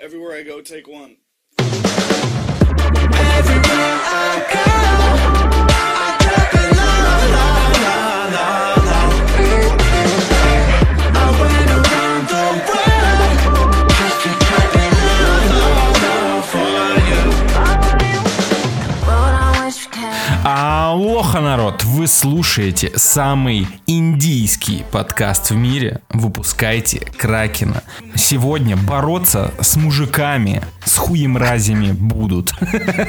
Everywhere I go, take one. Вы слушаете самый индийский подкаст в мире. Выпускайте Кракена. Сегодня бороться с мужиками, с хуемразями будут.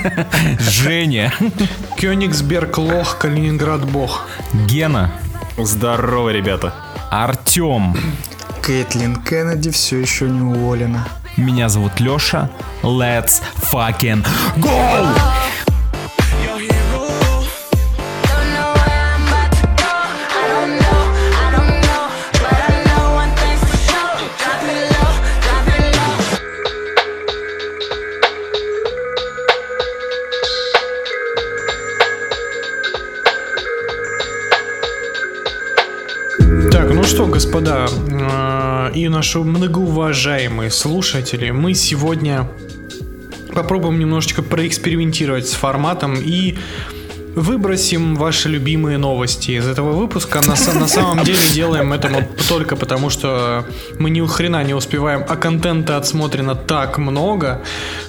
Женя, Кёнигсберг лох, Калининград бог. Гена, Здорово, ребята. Артем. Кэтлин Кеннеди все еще не уволена. Меня зовут Леша. Let's fucking go! Наши многоуважаемые слушатели, мы сегодня попробуем немножечко проэкспериментировать с форматом и выбросим ваши любимые новости из этого выпуска. На, на самом деле делаем это только потому, что мы ни хрена не успеваем, а контента отсмотрено так много,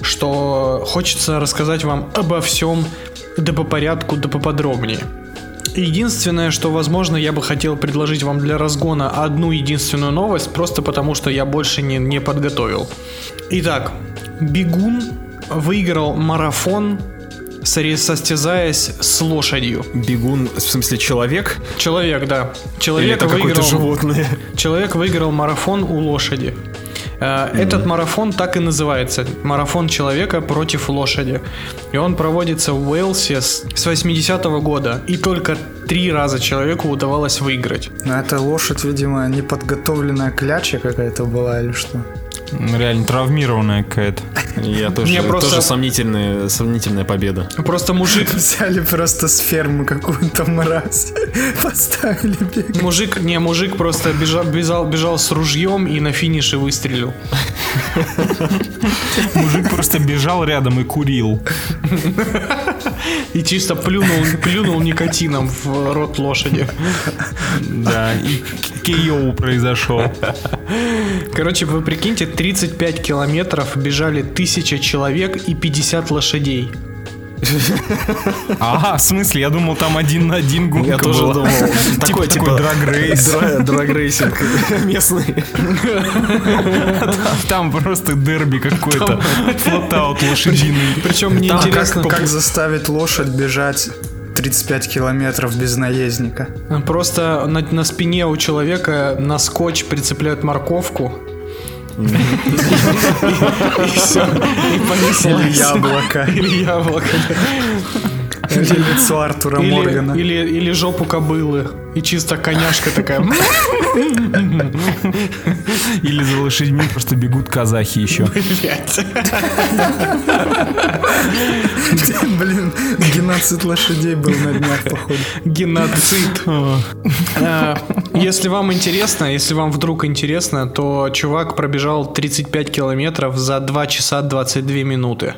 что хочется рассказать вам обо всем да по порядку, да поподробнее. Единственное, что, возможно, я бы хотел предложить вам для разгона одну единственную новость, просто потому что я больше не, не подготовил. Итак, бегун выиграл марафон, состязаясь с лошадью. Бегун, в смысле человек? Человек, да. Или Человек это какое-то выиграл, животное? человек выиграл марафон у лошади. Э, Этот марафон так и называется. Марафон человека против лошади. И он проводится в Уэльсе с с 80-го года. И только три раза человеку удавалось выиграть. Но эта лошадь, видимо, неподготовленная кляча какая-то была или что? Реально травмированная какая-то. Я тоже, Не, просто- тоже сомнительная, сомнительная победа. Просто мужик Взяли просто с фермы какую-то мразь, поставили бег. Мужик, не, мужик просто бежал, бежал, бежал с ружьем и на финише выстрелил. Мужик просто бежал рядом и курил. И чисто плюнул, плюнул никотином в рот лошади. Да, и KO произошел. Короче, вы прикиньте, 35 километров бежали тысяча человек и 50 лошадей. Ага, в смысле, я думал, там один на один гонка Я тоже была. думал. Такой, такой типа, драг-рейс. дра- Драг-рейсинг местный. Там просто дерби какой-то. FlatOut лошадиный. Причем мне интересно, как, как заставить лошадь бежать 35 километров без наездника? просто на, на спине у человека на скотч прицепляют морковку. И все. И понеслась. Или яблоко. Или яблоко. Или лицо Артура Или, Моргана. или, или жопу кобылы. И чисто коняшка такая. Или за лошадьми просто бегут казахи еще. Блять. Блин, геноцид лошадей был на днях, походу. Геноцид. А, Если вам интересно, если вам вдруг интересно, то чувак пробежал 35 километров за 2 часа 22 минуты.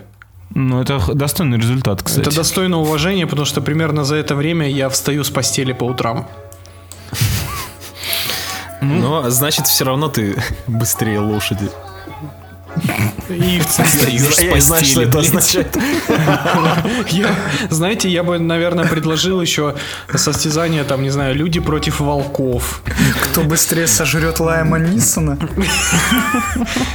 Ну, это достойный результат, кстати. Это достойно уважения, потому что примерно за это время я встаю с постели по утрам. Но, значит, все равно ты быстрее лошади. И Встаёшь с Я не знаю, что постели, это означает. я, знаете, я бы, наверное, предложил еще состязание, там, не знаю, люди против волков. Кто быстрее сожрет Лайма Нисона?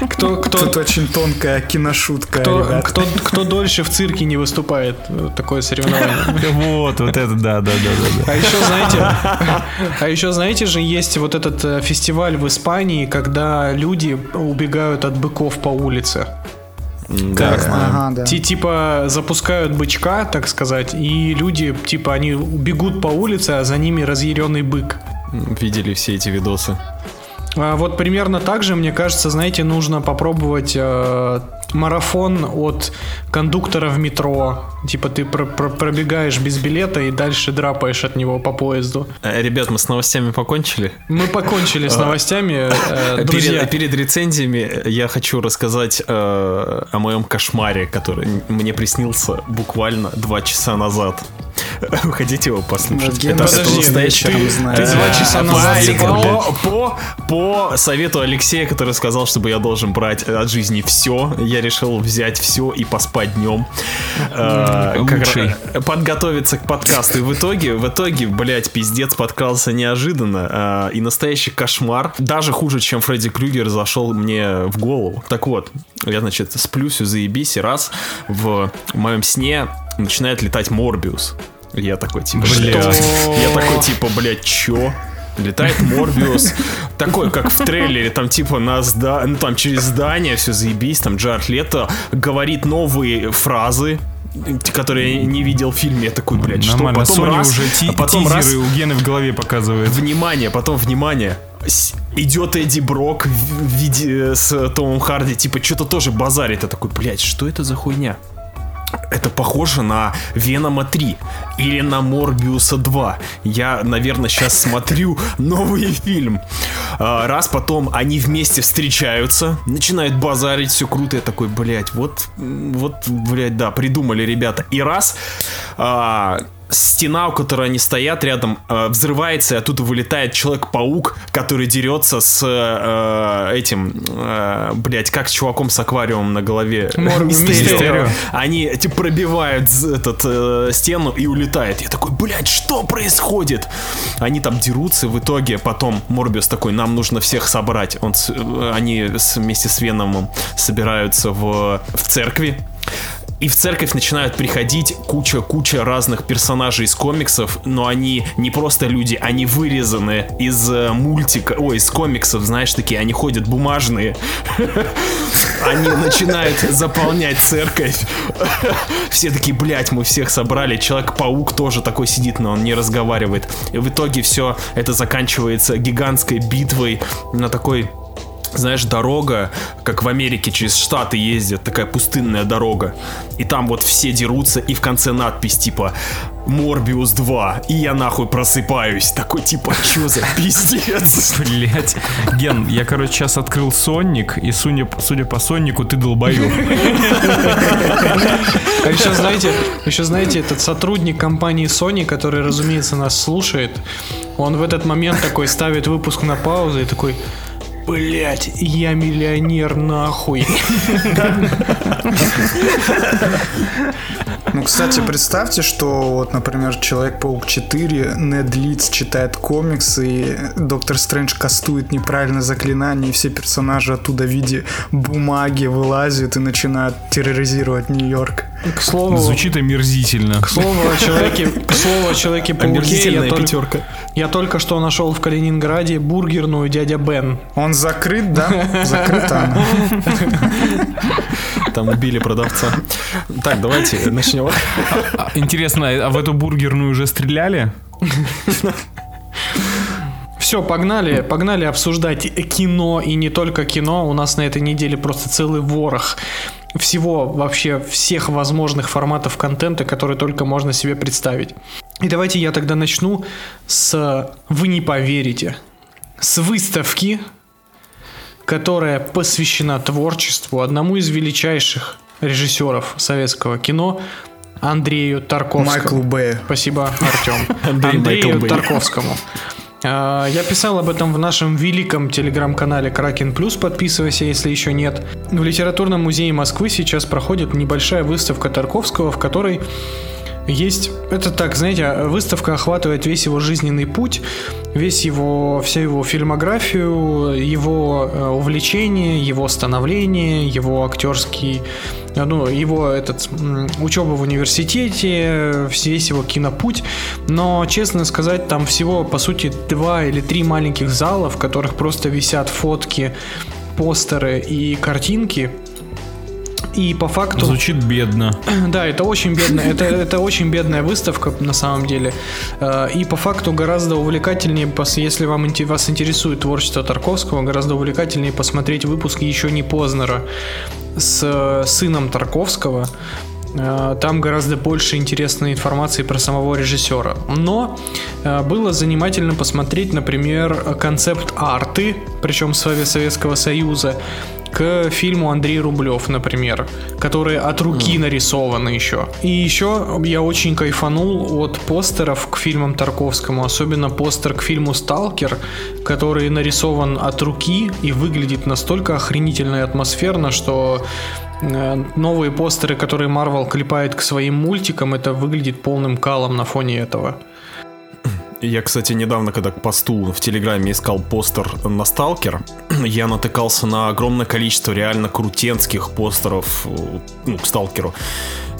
Кто, кто, Тут очень тонкая киношутка, кто, ребят. кто, кто дольше в цирке не выступает. Такое соревнование. Вот, вот это, да, да, да, да, да. А еще, знаете, а еще, знаете же, есть вот этот э, фестиваль в Испании, когда люди убегают от быков по улице. Да, знаю. Ага, да. Ти- типа запускают бычка, так сказать, и люди, типа, они бегут по улице, а за ними разъяренный бык. Видели все эти видосы. А вот примерно так же, мне кажется, знаете, нужно попробовать э, марафон от кондуктора в метро Типа ты про- про- пробегаешь без билета и дальше драпаешь от него по поезду. Э, Ребят, мы с новостями покончили. Мы покончили с новостями. э, Друзья, Перед, перед рецензиями я хочу рассказать э, о моем кошмаре, который мне приснился буквально два часа назад. Хотите его послушать? Ген Это подожди, ты два часа Э, назад по, по, по совету Алексея, который сказал, чтобы я должен брать от жизни все, я решил взять все и поспать днем. Как Лучший. ра- подготовиться к подкасту. И в итоге, в итоге, блядь, пиздец подкрался неожиданно. э, и настоящий кошмар, даже хуже, чем Фредди Крюгер, зашел мне в голову. Так вот, я, значит, сплю, все заебись, и раз в моем сне начинает летать Морбиус. Я такой, типа, Бля. что? Я такой, типа, блядь, чё? Летает Морбиус, такой, как в трейлере, там типа на зда... ну, там через здание все заебись, там Джаред Лето говорит новые фразы, которые я не видел в филье, я такой, блядь, что? Нормально, Потом Sony раз, уже ти- а потом раз, тизеры у Гены в голове показывает. внимание, потом внимание. Идет Эдди Брок в в виде э, с Томом Харди, типа, что-то тоже базарит. Я такой, блядь, что это за хуйня? Это похоже на Венома 3 или на Морбиуса 2. Я, наверное, сейчас смотрю новый фильм. А, Раз потом они вместе встречаются, начинают базарить, все круто. Я такой, блядь, вот, вот, блядь, да, придумали ребята. И раз а, стена, у которой они стоят рядом, э, взрывается, и оттуда вылетает Человек-паук, который дерется с э, этим, э, блядь, как с чуваком с аквариумом на голове. Мистерио. Они типа пробивают этот э, стену и улетает. Я такой, блядь, что происходит? Они там дерутся, в итоге потом Морбиус такой, нам нужно всех собрать. Он, э, они вместе с Веномом собираются в, в церкви. И в церковь начинают приходить куча-куча разных персонажей из комиксов, но они не просто люди, они вырезаны из э, мультика, ой, из комиксов, знаешь, такие, они ходят бумажные. Они начинают заполнять церковь. Все такие, блядь, мы всех собрали. Человек-паук тоже такой сидит, но он не разговаривает. И в итоге все это заканчивается гигантской битвой на такой знаешь, дорога, как в Америке через Штаты ездят, такая пустынная дорога. И там вот все дерутся, и в конце надпись типа Морбиус 2, и я нахуй просыпаюсь. Такой типа, что за пиздец? Блять. Ген, я, короче, сейчас открыл Сонник, и судя, судя по Соннику, ты долбоёб. А еще знаете, еще знаете, этот сотрудник компании Sony, который, разумеется, нас слушает, он в этот момент такой ставит выпуск на паузу и такой, Блять, я миллионер нахуй. Ну, кстати, представьте, что вот, например, Человек-паук 4, Нед Лидс читает комиксы, и Доктор Стрэндж кастует неправильно заклинание, и все персонажи оттуда в виде бумаги вылазят и начинают терроризировать Нью-Йорк. К слову, Звучит омерзительно. к слову о человеке, к слову о человеке-пауке, я только, пятерка. я только что нашел в Калининграде бургерную дядя Бен. Он закрыт, да? Закрыта она. Там убили продавца. Так, давайте начнем. А, Интересно, а в эту бургерную уже стреляли? Все, погнали, погнали обсуждать кино и не только кино. У нас на этой неделе просто целый ворох всего вообще всех возможных форматов контента, которые только можно себе представить. И давайте я тогда начну с «Вы не поверите», с выставки, которая посвящена творчеству одному из величайших режиссеров советского кино Андрею Тарковскому. Майклу Б. Спасибо, Артем. Андрею. Тарковскому. А, Я писал об этом в нашем великом телеграм-канале Кракен Плюс. Подписывайся, если еще нет. В Литературном музее Москвы сейчас проходит небольшая выставка Тарковского, в которой есть, это так, знаете, выставка охватывает весь его жизненный путь, весь его, всю его фильмографию, его э, увлечение, его становление, его актерский, э, ну, его этот учеба в университете, весь его кинопуть. Но, честно сказать, там всего, по сути, два или три маленьких зала, в которых просто висят фотки, постеры и картинки. И по факту... Звучит бедно. Да, это очень бедная, это, это очень бедная выставка на самом деле. Э, И по факту гораздо увлекательнее, если вам вас интересует творчество Тарковского, гораздо увлекательнее посмотреть выпуск еще не Познера с э, сыном Тарковского. Э, Там гораздо больше интересной информации про самого режиссера. Но было занимательно посмотреть, например, концепт арты, причем Сове- Советского Союза, к фильму Андрей Рублев, например, который от руки нарисован еще. И еще я очень кайфанул от постеров к фильмам Тарковскому, особенно постер к фильму «Сталкер», который нарисован от руки и выглядит настолько охренительно и атмосферно, что э, новые постеры, которые Marvel клепает к своим мультикам, это выглядит полным калом на фоне этого. Я, кстати, недавно, когда к посту в Телеграме искал постер на Сталкер, я натыкался на огромное количество реально крутенских постеров э, ну, к Сталкеру.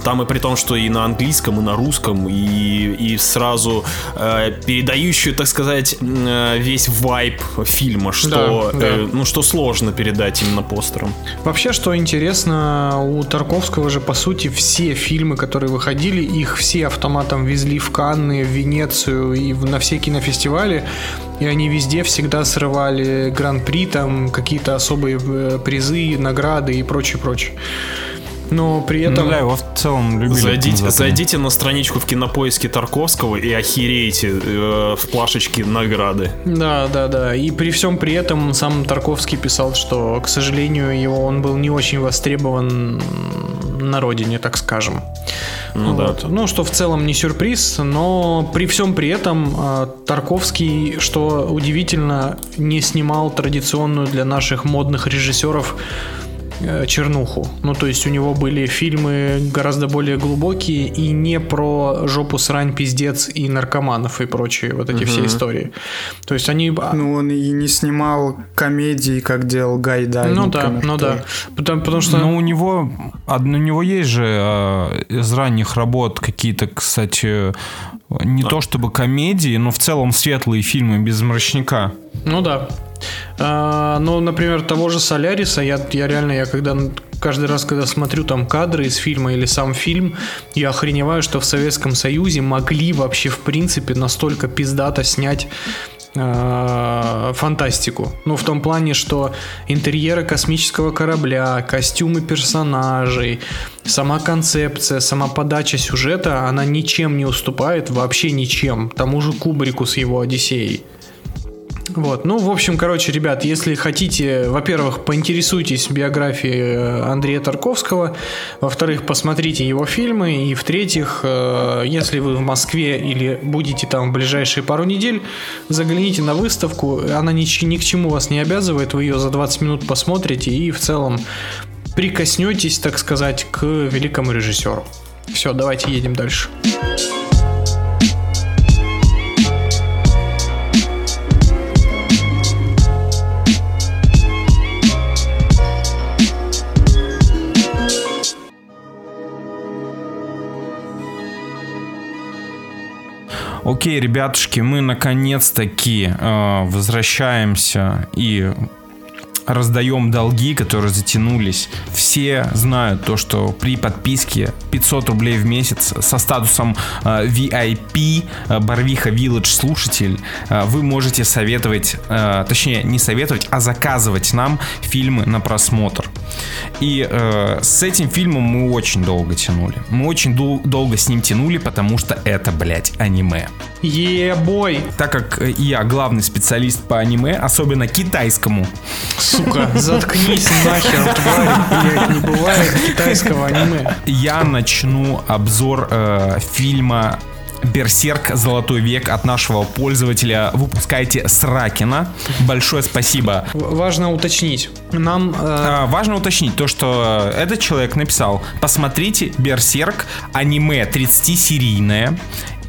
Там и при том, что и на английском, и на русском, и, и сразу э, передающую, так сказать, э, весь вайб фильма, что, Да, да. э, ну, что сложно передать именно постером. Вообще, что интересно, у Тарковского же, по сути, все фильмы, которые выходили, их все автоматом везли в Канны, в Венецию и на все кинофестивали, и они везде всегда срывали гран-при, там какие-то особые э, призы, награды и прочее, прочее. Но при этом... Ну да, его в целом любили. Зайдите, зайдите на страничку в кинопоиске Тарковского и охереете э, в плашечке награды. Да, да, да. И при всем при этом сам Тарковский писал, что, к сожалению, его он был не очень востребован на родине, так скажем. Ну да. Вот. Ну, что в целом не сюрприз, но при всем при этом э, Тарковский, что удивительно, не снимал традиционную для наших модных режиссеров чернуху. Ну, то есть у него были фильмы гораздо более глубокие и не про жопу, срань, пиздец и наркоманов и прочие вот эти все истории. То есть они... а, Ну, он и не снимал комедии, как делал Гайдай. ну да, например, ну да. Потому, потому что... Ну, у него, у него есть же э, из ранних работ какие-то, кстати, не то чтобы комедии, но в целом светлые фильмы без мрачника. Ну да. А, ну, например, того же Соляриса, я, я реально, я когда каждый раз, когда смотрю там кадры из фильма или сам фильм, я охреневаю, что в Советском Союзе могли вообще в принципе настолько пиздато снять а, фантастику. Ну, в том плане, что интерьеры космического корабля, костюмы персонажей, сама концепция, сама подача сюжета, она ничем не уступает, вообще ничем, тому же Кубрику с его Одиссеей. Вот, ну, в общем, короче, ребят, если хотите, во-первых, поинтересуйтесь биографией э, Андрея Тарковского, во-вторых, посмотрите его фильмы, и в-третьих, э, если вы в Москве или будете там в ближайшие пару недель, загляните на выставку, она ни, ни к чему вас не обязывает, вы ее за 20 минут посмотрите и в целом прикоснетесь, так сказать, к великому режиссеру. Все, давайте едем дальше. Окей, ребятушки, мы наконец-таки э, возвращаемся и раздаем долги, которые затянулись. Все знают то, что при подписке 500 рублей в месяц со статусом э, VIP э, Барвиха Village слушатель э, вы можете советовать, точнее не советовать, а заказывать нам фильмы на просмотр. И э, с этим фильмом мы очень долго тянули. Мы очень дол- долго с ним тянули, потому что это, блядь, аниме. Ебой! Так как я главный специалист по аниме, особенно китайскому, Сука, заткнись нахер, тварь, блядь, не бывает китайского аниме. я начну обзор э, фильма Берсерк Золотой век от нашего пользователя выпускайте Сракина. Большое спасибо. Важно уточнить. Нам э, А, важно уточнить то, что этот человек написал: посмотрите Берсерк аниме 30-серийное.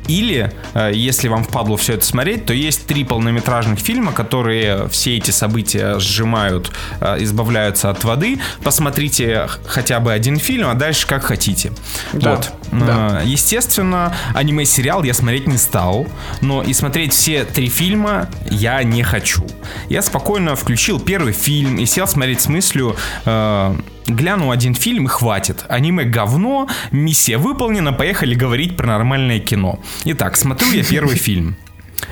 Или, э, если вам впадло все это смотреть, то есть три полнометражных фильма, которые все эти события сжимают, э, избавляются от воды. Посмотрите хотя бы один фильм, а дальше как хотите. Да, вот. Да. Э, Естественно, аниме-сериал я смотреть не стал, но и смотреть все три фильма я не хочу. Я спокойно включил первый фильм и сел смотреть с мыслью, э, гляну один фильм и хватит. Аниме говно, миссия выполнена, поехали говорить про нормальное кино. Итак, смотрю я первый фильм.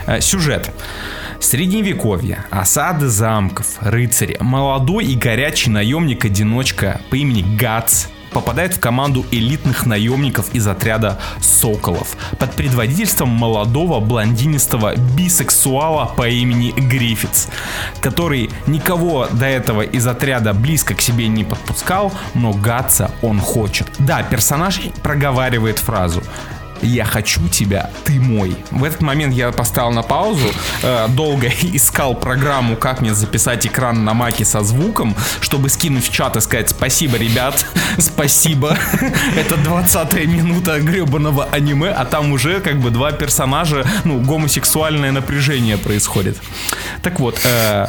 Э, Сюжет. Средневековье, осады замков, рыцари, молодой и горячий наемник-одиночка по имени Гац попадает в команду элитных наемников из отряда «Соколов» под предводительством молодого блондинистого бисексуала по имени Гриффитс, который никого до этого из отряда близко к себе не подпускал, но гаться он хочет. Да, персонаж проговаривает фразу я хочу тебя, ты мой. В этот момент я поставил на паузу, э, долго искал программу, как мне записать экран на маке со звуком, чтобы скинуть в чат и сказать спасибо, ребят, спасибо. Это 20 минута гребаного аниме, а там уже как бы два персонажа, ну, гомосексуальное напряжение происходит. Так вот, э,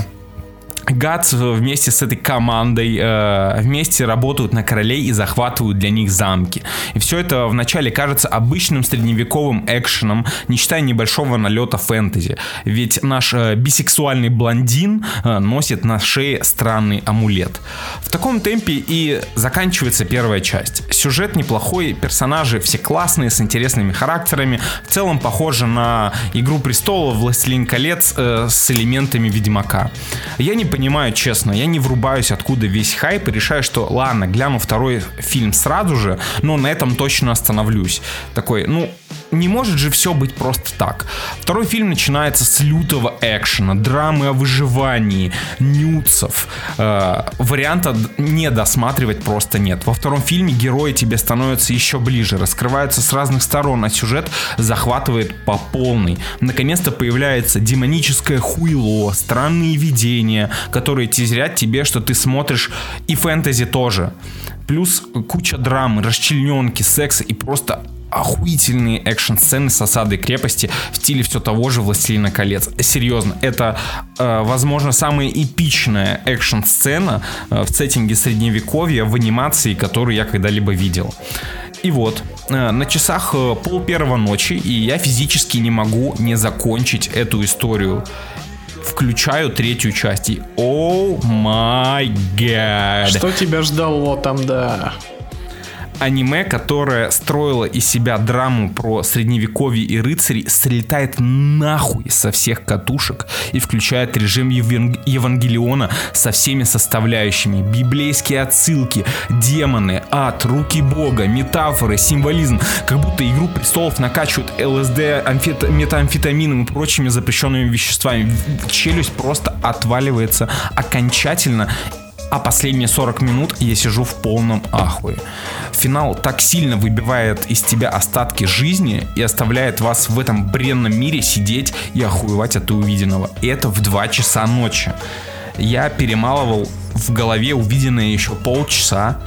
Гац вместе с этой командой э, вместе работают на королей и захватывают для них замки. И все это вначале кажется обычным средневековым экшеном, не считая небольшого налета фэнтези. Ведь наш э, бисексуальный блондин э, носит на шее странный амулет. В таком темпе и заканчивается первая часть. Сюжет неплохой, персонажи все классные, с интересными характерами. В целом похоже на Игру престолов, Властелин колец э, с элементами Ведьмака. Я не понимаю, честно, я не врубаюсь, откуда весь хайп, и решаю, что ладно, гляну второй фильм сразу же, но на этом точно остановлюсь. Такой, ну, не может же все быть просто так. Второй фильм начинается с лютого экшена, драмы о выживании, нюцев. Э, варианта не досматривать просто нет. Во втором фильме герои тебе становятся еще ближе, раскрываются с разных сторон, а сюжет захватывает по полной. Наконец-то появляется демоническое хуйло, странные видения, которые тизерят тебе, что ты смотришь и фэнтези тоже. Плюс куча драмы, расчлененки, секса и просто охуительные экшн-сцены с осадой крепости в стиле все того же «Властелина колец». Серьезно, это, э, возможно, самая эпичная экшн-сцена э, в сеттинге средневековья в анимации, которую я когда-либо видел. И вот, э, на часах э, пол первого ночи, и я физически не могу не закончить эту историю. Включаю третью часть, о май гад. Что тебя ждало там, да? Аниме, которое строило из себя драму про средневековье и рыцарей, слетает нахуй со всех катушек и включает режим Евангелиона со всеми составляющими. Библейские отсылки, демоны, ад, руки бога, метафоры, символизм. Как будто Игру престолов накачивают ЛСД, амфет- метамфетамином и прочими запрещенными веществами. Челюсть просто отваливается окончательно а последние 40 минут я сижу в полном ахуе. Финал так сильно выбивает из тебя остатки жизни и оставляет вас в этом бренном мире сидеть и охуевать от увиденного. И это в 2 часа ночи. Я перемалывал в голове увиденное еще полчаса,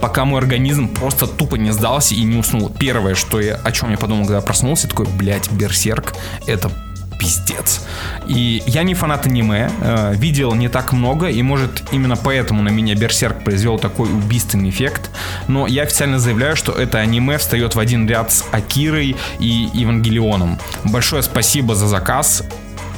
пока мой организм просто тупо не сдался и не уснул. Первое, что я, о чем я подумал, когда проснулся, такой, блядь, Берсерк, это пиздец. И я не фанат аниме, э, видел не так много, и может именно поэтому на меня Берсерк произвел такой убийственный эффект. Но я официально заявляю, что это аниме встает в один ряд с Акирой и Евангелионом. Большое спасибо за заказ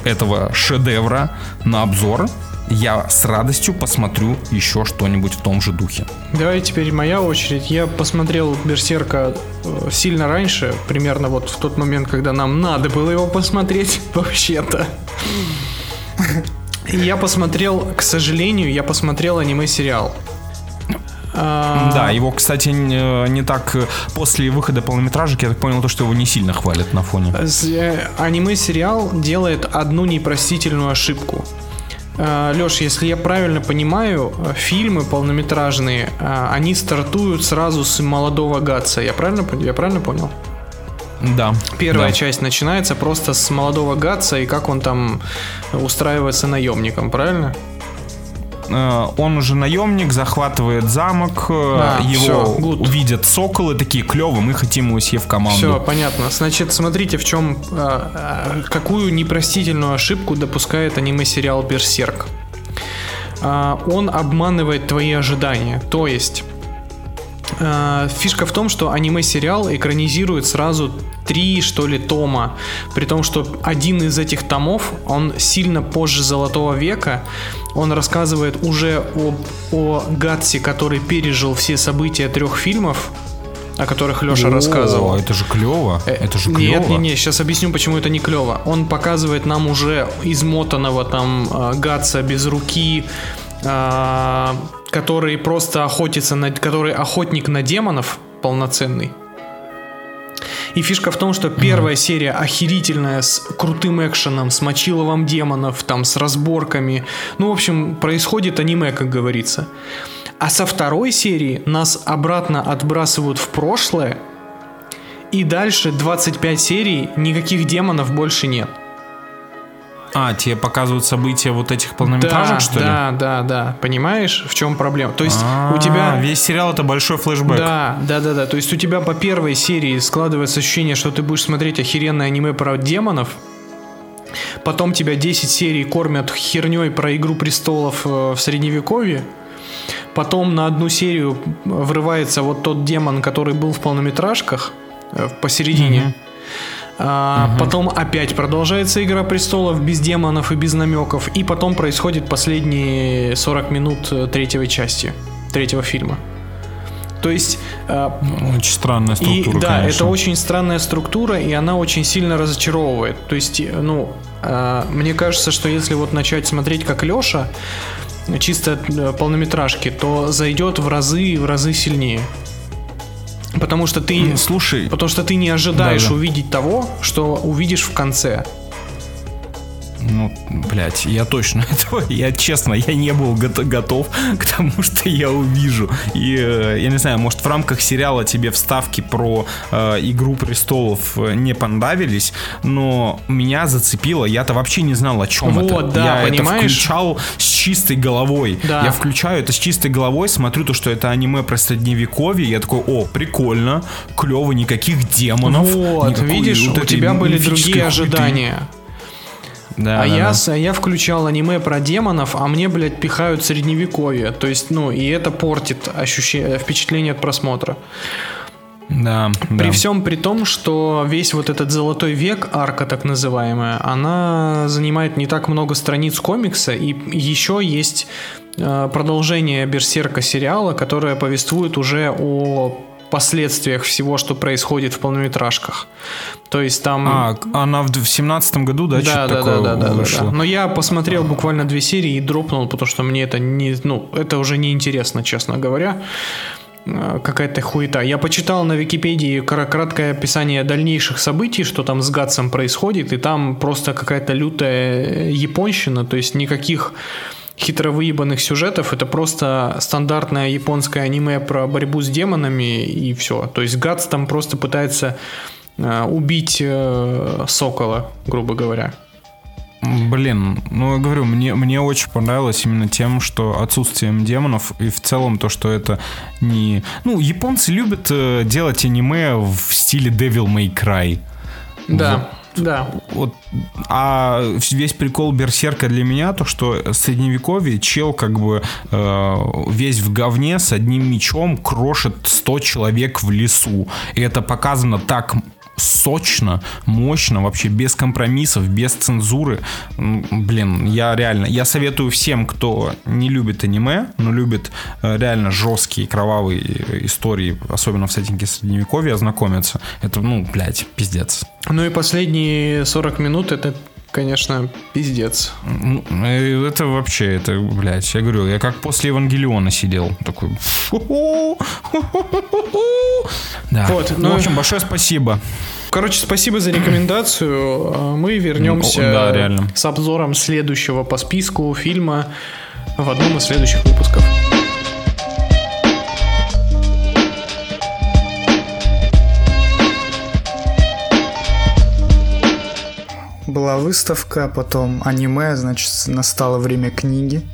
этого шедевра на обзор. Я с радостью посмотрю еще что-нибудь в том же духе. Давай теперь моя очередь. Я посмотрел Берсерка э, сильно раньше, примерно вот в тот момент, когда нам надо было его посмотреть, вообще-то. Я посмотрел, к сожалению, я посмотрел аниме-сериал. А, Да, его, кстати, не, не так э, после выхода полнометражек, я так понял, то, что его не сильно хвалят на фоне. Э, Аниме-сериал делает одну непростительную ошибку. Леш, если я правильно понимаю, э, фильмы полнометражные, э, они стартуют сразу с молодого Гатса. Я правильно, я правильно понял? Да. Первая да. часть начинается просто с молодого Гатса и как он там устраивается наемником, правильно? Э, Он уже наемник, захватывает замок, э, А, его всё, good. увидят соколы, такие клевые, мы хотим его себе в команду. Все, понятно. Значит, смотрите, в чем какую непростительную ошибку допускает аниме-сериал Берсерк. Он обманывает твои ожидания. То есть. Фишка в том, что аниме-сериал экранизирует сразу три, что ли, тома. При том, что один из этих томов, он сильно позже Золотого века. Он рассказывает уже об, о Гатсе, который пережил все события трех фильмов, о которых Леша О, рассказывал. Это же клево. Э, Это же Нет, клево. не, не, сейчас объясню, почему это не клево. Он показывает нам уже измотанного там э, Гатса без руки, э, который просто охотится на... который охотник на демонов полноценный. И фишка в том, что первая серия охерительная, с крутым экшеном, с мочиловом демонов, там, с разборками. Ну, в общем, происходит аниме, как говорится. А со второй серии нас обратно отбрасывают в прошлое, и дальше 25 серий, никаких демонов больше нет. А, тебе показывают события вот этих полнометражек, да, что ли? да, да, да. Понимаешь, в чем проблема? То есть А, у тебя... Весь сериал это большой флешбэк. Да, да, да, да. То есть у тебя по первой серии складывается ощущение, что ты будешь смотреть охеренное аниме про демонов. Потом тебя 10 серий кормят херней про Игру престолов э, в средневековье. Потом на одну серию врывается вот тот демон, который был в полнометражках э, посередине. А, Потом опять продолжается Игра престолов без демонов и без намеков. И потом происходит последние 40 минут э, третьей части, третьего фильма. То есть э, Очень странная и структура, да, конечно. это очень странная структура, и она очень сильно разочаровывает. То есть, э, ну, мне кажется, что если вот начать смотреть как Леша, чисто полнометражки, то зайдет в разы, в разы сильнее. Потому что ты, Ну, Слушай, потому что ты не ожидаешь Да-да. увидеть того, что увидишь в конце. Ну, блядь, я точно этого, я честно, я не был гото- готов к тому, что я увижу. И, э, я не знаю, может в рамках сериала тебе вставки про э, Игру Престолов э, не понравились, но меня зацепило, я-то вообще не знал, о чем Вот, это. да, я понимаешь? это включал с чистой головой. Да. Я включаю это с чистой головой, смотрю то, что это аниме про средневековье, я такой, о, прикольно, клево, никаких демонов. вот, никакой видишь, вот у тебя были другие хуйты. ожидания. Да, а, да, я, да. а я включал аниме про демонов, а мне, блядь, пихают средневековье. То есть, ну, и это портит ощущение, впечатление от просмотра. Да, При да. всем при том, что весь вот этот золотой век, арка так называемая, она занимает не так много страниц комикса, и еще есть э, продолжение Берсерка сериала, которое повествует уже о последствиях всего, что происходит в полнометражках. То есть там... А, она в семнадцатом году, да, да, что-то да, такое да, да, да, да, вышло? да. Но я посмотрел буквально две серии и дропнул, потому что мне это не, ну, это уже не интересно, честно говоря. Э, Какая-то хуета. Я почитал на Википедии кра- краткое описание дальнейших событий, что там с Гатсом происходит, и там просто какая-то лютая японщина, то есть никаких хитро выебанных сюжетов, это просто стандартное японское аниме про борьбу с демонами и все. То есть Гатс там просто пытается э, убить э, сокола, грубо говоря. Блин, ну я говорю, мне, мне очень понравилось именно тем, что отсутствием демонов и в целом то, что это не... Ну, японцы любят э, делать аниме в стиле Devil May Cry. Да, да. Вот, а весь прикол Берсерка для меня то, что средневековье чел как бы э, весь в говне с одним мечом крошит 100 человек в лесу. И это показано так сочно, мощно, вообще без компромиссов, без цензуры. Блин, я реально, я советую всем, кто не любит аниме, но любит э, реально жесткие кровавые э, истории, особенно в сеттинге средневековья, ознакомиться. Это, ну, блядь, пиздец. Ну и последние 40 минут это, конечно, пиздец. Э, Это вообще, это, блядь, я говорю, я как после Евангелиона сидел. Такой... Да. Вот, ну, ну- в общем, большое спасибо. Короче, спасибо за рекомендацию. А Мы вернемся да, реально. с обзором следующего по списку фильма в одном из следующих выпусков. Была выставка, потом аниме, значит, настало время книги.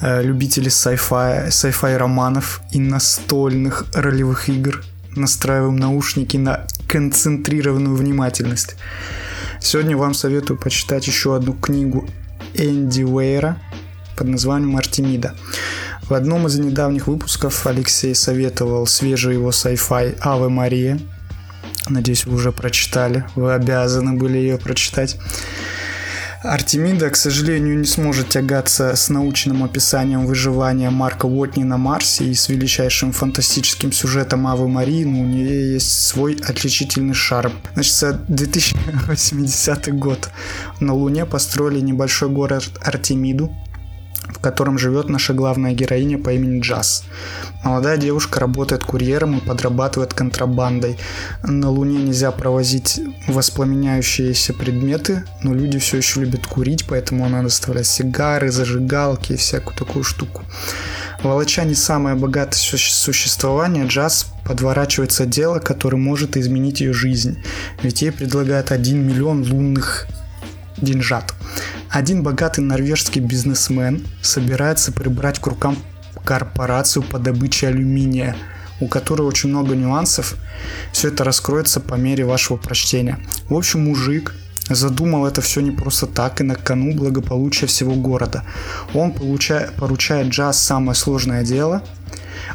Э, Любители sci-fi, sci-fi романов и настольных ролевых игр настраиваем наушники на концентрированную внимательность. Сегодня вам советую почитать еще одну книгу Энди Уэйра под названием «Артемида». В одном из недавних выпусков Алексей советовал свежий его sci-fi «Аве Мария», Надеюсь, вы уже прочитали. Вы обязаны были ее прочитать. Артемида, к сожалению, не сможет тягаться с научным описанием выживания Марка Уотни на Марсе и с величайшим фантастическим сюжетом Авы Марии, но у нее есть свой отличительный шарм. Значит, 2080 год. На Луне построили небольшой город Артемиду, в котором живет наша главная героиня по имени Джаз. Молодая девушка работает курьером и подрабатывает контрабандой. На Луне нельзя провозить воспламеняющиеся предметы, но люди все еще любят курить, поэтому надо доставлять сигары, зажигалки и всякую такую штуку. Волоча не самое богатое су- существование, Джаз подворачивается дело, которое может изменить ее жизнь. Ведь ей предлагают 1 миллион лунных деньжат. Один богатый норвежский бизнесмен собирается прибрать к рукам корпорацию по добыче алюминия, у которой очень много нюансов. Все это раскроется по мере вашего прочтения. В общем, мужик задумал это все не просто так и на кону благополучия всего города. Он получа- поручает Джаз самое сложное дело,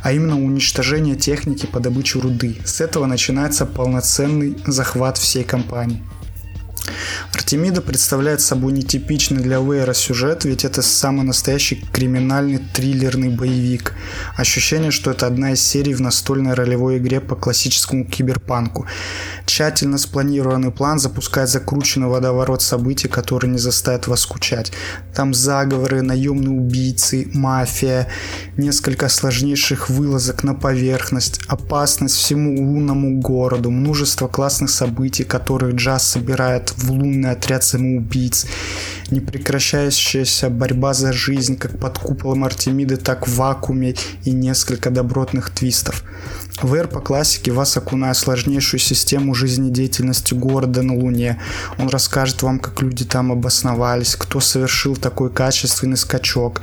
а именно уничтожение техники по добыче руды. С этого начинается полноценный захват всей компании. Артемида представляет собой нетипичный для Вейра сюжет, ведь это самый настоящий криминальный триллерный боевик. Ощущение, что это одна из серий в настольной ролевой игре по классическому киберпанку. Тщательно спланированный план запускает закрученный водоворот событий, который не заставит вас скучать. Там заговоры, наемные убийцы, мафия, несколько сложнейших вылазок на поверхность, опасность всему лунному городу, множество классных событий, которые Джаз собирает в лунный отряд самоубийц, непрекращающаяся борьба за жизнь как под куполом Артемиды, так в вакууме и несколько добротных твистов. ВР по классике вас окунает в сложнейшую систему жизнедеятельности города на Луне. Он расскажет вам, как люди там обосновались, кто совершил такой качественный скачок.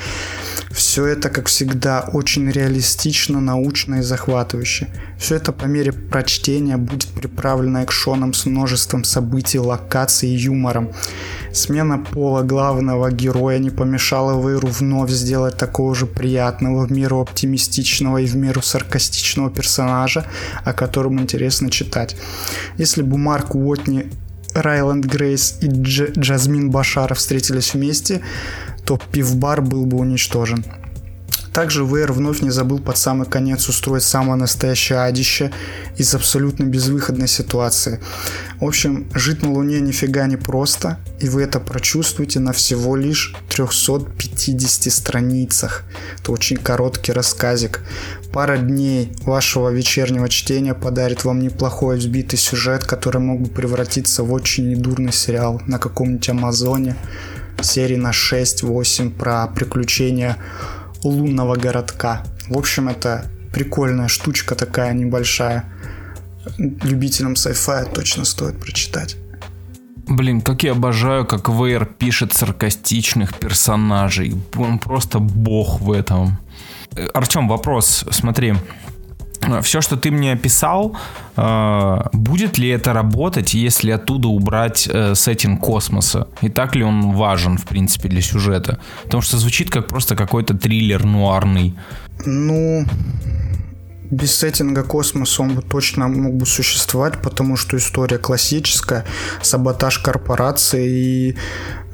Все это, как всегда, очень реалистично, научно и захватывающе. Все это по мере прочтения будет приправлено экшоном с множеством событий, локаций и юмором. Смена пола главного героя не помешала Вейру вновь сделать такого же приятного, в меру оптимистичного и в меру саркастичного персонажа, о котором интересно читать. Если бы Марк Уотни Райланд Грейс и Дж- Джазмин Башара встретились вместе, то пивбар был бы уничтожен. Также Вейр вновь не забыл под самый конец устроить самое настоящее адище из абсолютно безвыходной ситуации. В общем, жить на Луне нифига не просто, и вы это прочувствуете на всего лишь 350 страницах. Это очень короткий рассказик. Пара дней вашего вечернего чтения подарит вам неплохой взбитый сюжет, который мог бы превратиться в очень недурный сериал на каком-нибудь Амазоне серии на 6-8 про приключения лунного городка. В общем, это прикольная штучка такая небольшая. Любителям sci-fi точно стоит прочитать. Блин, как я обожаю, как Вейр пишет саркастичных персонажей. Он просто бог в этом. Э, Артем, вопрос, смотри. Все, что ты мне описал, э, будет ли это работать, если оттуда убрать э, сеттинг космоса? И так ли он важен, в принципе, для сюжета? Потому что звучит как просто какой-то триллер нуарный. Ну, без сеттинга космоса он бы точно мог бы существовать, потому что история классическая, саботаж корпорации и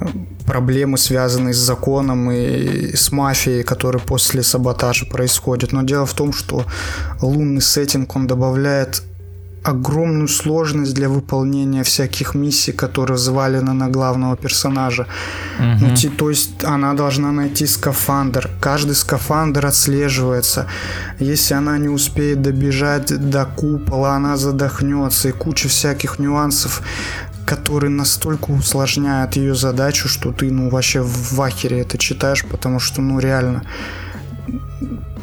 э, проблемы, связанные с законом и с мафией, которые после саботажа происходят. Но дело в том, что лунный сеттинг, он добавляет огромную сложность для выполнения всяких миссий, которые взвалены на главного персонажа. Ну, ти- то есть она должна найти скафандр. Каждый скафандр отслеживается. Если она не успеет добежать до купола, она задохнется. И куча всяких нюансов, которые настолько усложняют ее задачу, что ты ну вообще в ахере это читаешь, потому что ну реально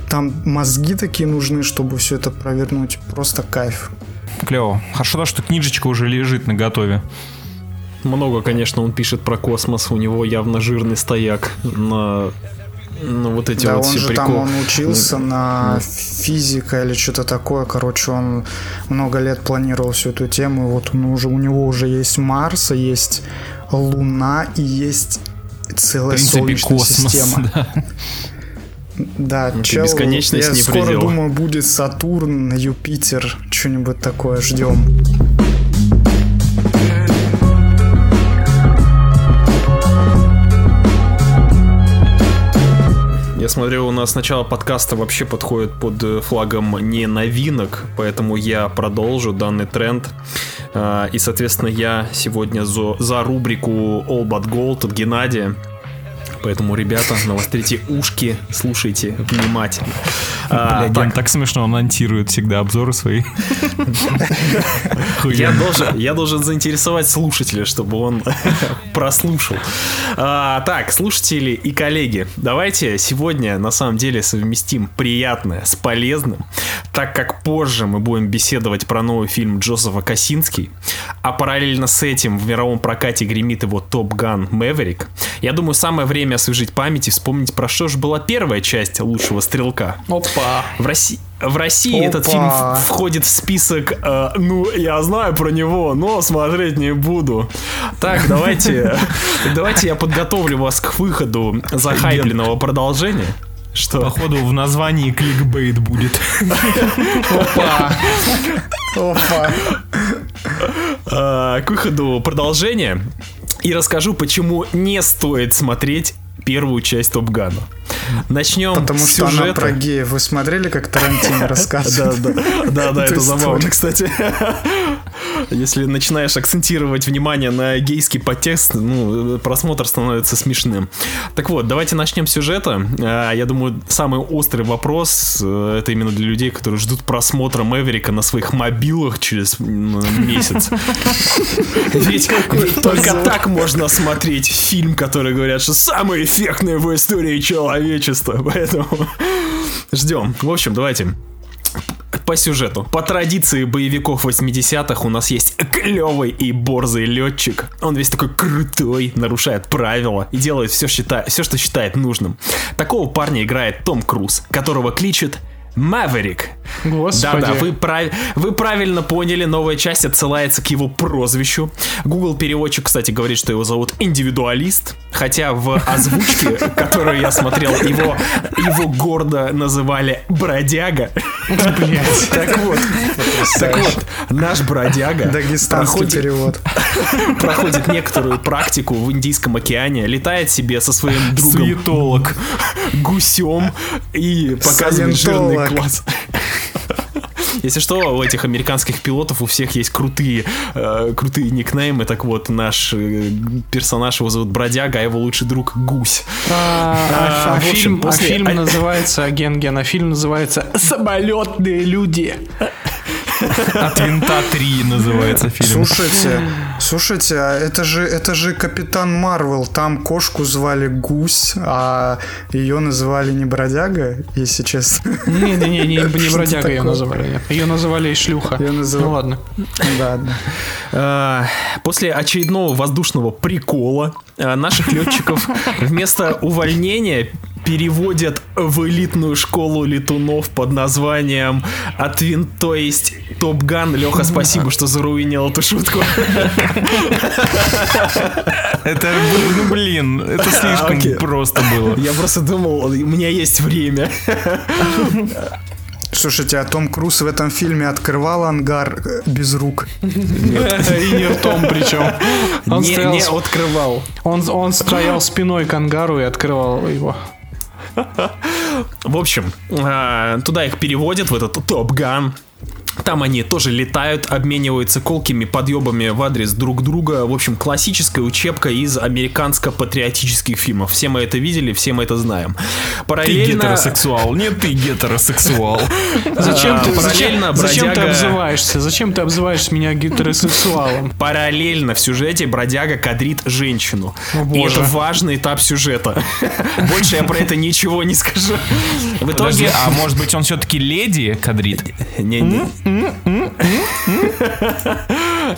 там мозги такие нужны, чтобы все это провернуть. Просто кайф. Клево. Хорошо, то, что книжечка уже лежит на готове. Много, конечно, он пишет про космос. У него явно жирный стояк на, на вот эти Да, вот он все же там приколы. он учился на физика или что-то такое. Короче, он много лет планировал всю эту тему. И вот он уже, у него уже есть Марс, есть Луна и есть В целая принципе, солнечная космос. система. да. Да, Ну, чел, бесконечность я не скоро предел. думаю, будет Сатурн, Юпитер, что-нибудь такое ждем. Я смотрю, у нас начало подкаста вообще подходит под э, флагом не новинок, поэтому я продолжу данный тренд. А, И, соответственно, я сегодня за, за рубрику All But Gold от Геннадия Поэтому, ребята, навострите ушки, слушайте внимательно. А, так, он так смешно анонсирует всегда обзоры свои. Я должен, я должен заинтересовать слушателя, чтобы он прослушал. А, так, слушатели и коллеги, давайте сегодня на самом деле совместим приятное с полезным, так как позже мы будем беседовать про новый фильм Джозефа Косинский, а параллельно с этим в мировом прокате гремит его Топ Ган Мэверик. Я думаю, самое время освежить память и вспомнить, про что же была первая часть лучшего стрелка. Опа. В России, в России этот Опа. фильм в- входит в список, э, ну, я знаю про него, но смотреть не буду. Так, давайте, давайте я подготовлю вас к выходу захайпленного продолжения. Что? Походу в названии кликбейт будет. Опа. Опа. Э, к выходу продолжения и расскажу, почему не стоит смотреть первую часть Топ Гана. Начнем Потому с что она сюжета. про геев. Вы смотрели, как Тарантино Да, рассказывает? да, да, да, Эту это забавно, кстати. Если начинаешь акцентировать внимание на гейский подтекст, ну, просмотр становится смешным. Так вот, давайте начнем с сюжета. А, Я думаю, самый острый вопрос э, это именно для людей, которые ждут просмотра Мэверика на своих мобилах через месяц. Ведь, только так можно смотреть фильм, который говорят, что самый эффектный в истории человечества. Поэтому ждем. В общем, давайте по сюжету. По традиции боевиков 80-х у нас есть клевый и борзый летчик. Он весь такой крутой, нарушает правила и делает все, счита- все, что считает нужным. Такого парня играет Том Круз, которого кличет Маверик. Господи. Да-да, вы, прав- вы правильно поняли, новая часть отсылается к его прозвищу. Google переводчик, кстати, говорит, что его зовут индивидуалист, хотя в озвучке, которую я смотрел, его, его гордо называли бродяга. Блядь. Так вот, так вот, наш бродяга Дагестанский проходит, проходит некоторую практику в Индийском океане, летает себе со своим другом Суетолог. гусем и показывает жирный. Класс. Если что, у этих американских пилотов у всех есть крутые, э, крутые никнеймы. Так вот, наш э, персонаж его зовут Бродяга, а его лучший друг Гусь. А, А, а в общем, фильм, а после- фильм а- называется, Ген Ген, а фильм называется «Самолетные люди». От винта 3 называется фильм. Слушайте, слушайте, а это же, это же Капитан Марвел. Там кошку звали Гусь, а ее называли не Бродяга, если честно. Не-не-не, не, не Что бродяга ее называли. Ее называли шлюха. Её называли- Ну ладно. Да, да. А, После очередного воздушного прикола а, наших летчиков вместо увольнения переводят в элитную школу летунов под названием Отвин, то есть Топ Ган. Леха, спасибо, что заруинил эту шутку. Это, ну блин, это слишком Окей. просто было. Я просто думал, у меня есть время. Слушайте, а Том Круз в этом фильме открывал ангар э, без рук. И не ртом причем. Он, Не, стоял, не открывал. он, он стоял спиной к ангару и открывал его. В общем, а, туда их переводят в этот Топ Ган. Там они тоже летают, обмениваются колкими подъебами в адрес друг друга. В общем, классическая учебка из американско-патриотических фильмов. Все мы это видели, все мы это знаем. Ты Параллельно... гетеросексуал. Нет, ты гетеросексуал. Зачем, А, ты, параллельно зачем, ты бродяга- обзываешься? Зачем ты обзываешь меня гетеросексуалом? Параллельно в сюжете бродяга кадрит женщину. О, И боже. это важный этап сюжета. Больше я про это ничего не скажу. В итоге... а может быть он все-таки леди кадрит? Не,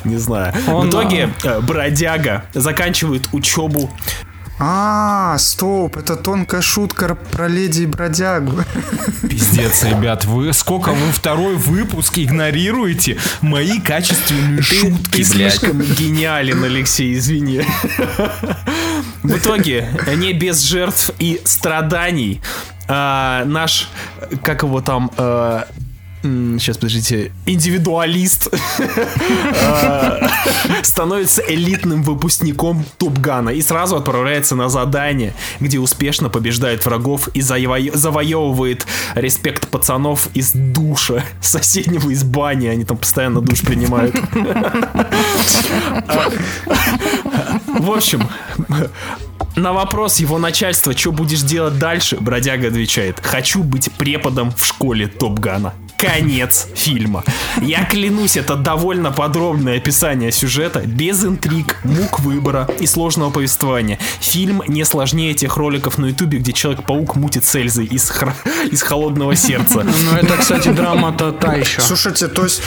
не. Знаю. В итоге э, бродяга заканчивает учебу. А, стоп, это тонкая шутка про леди и бродягу. Пиздец, ребят, вы сколько вы второй выпуск игнорируете мои качественные шутки, Ты блядь. слишком гениален, Алексей, извини. В итоге, не без жертв и страданий, а, наш, как его там, а, Сейчас, подождите. Индивидуалист э, становится элитным выпускником Топгана и сразу отправляется на задание, где успешно побеждает врагов и заво- завоевывает респект пацанов из душа соседнего из бани. Они там постоянно душ принимают. В общем, на вопрос его начальства, что будешь делать дальше, бродяга отвечает, хочу быть преподом в школе Топгана. Конец фильма. Я клянусь, это довольно подробное описание сюжета, без интриг, мук выбора и сложного повествования. Фильм не сложнее тех роликов на ютубе, где Человек-паук мутит с Эльзой из, хра- из холодного сердца. Ну, это, кстати, драма-то та еще. Слушайте, то есть,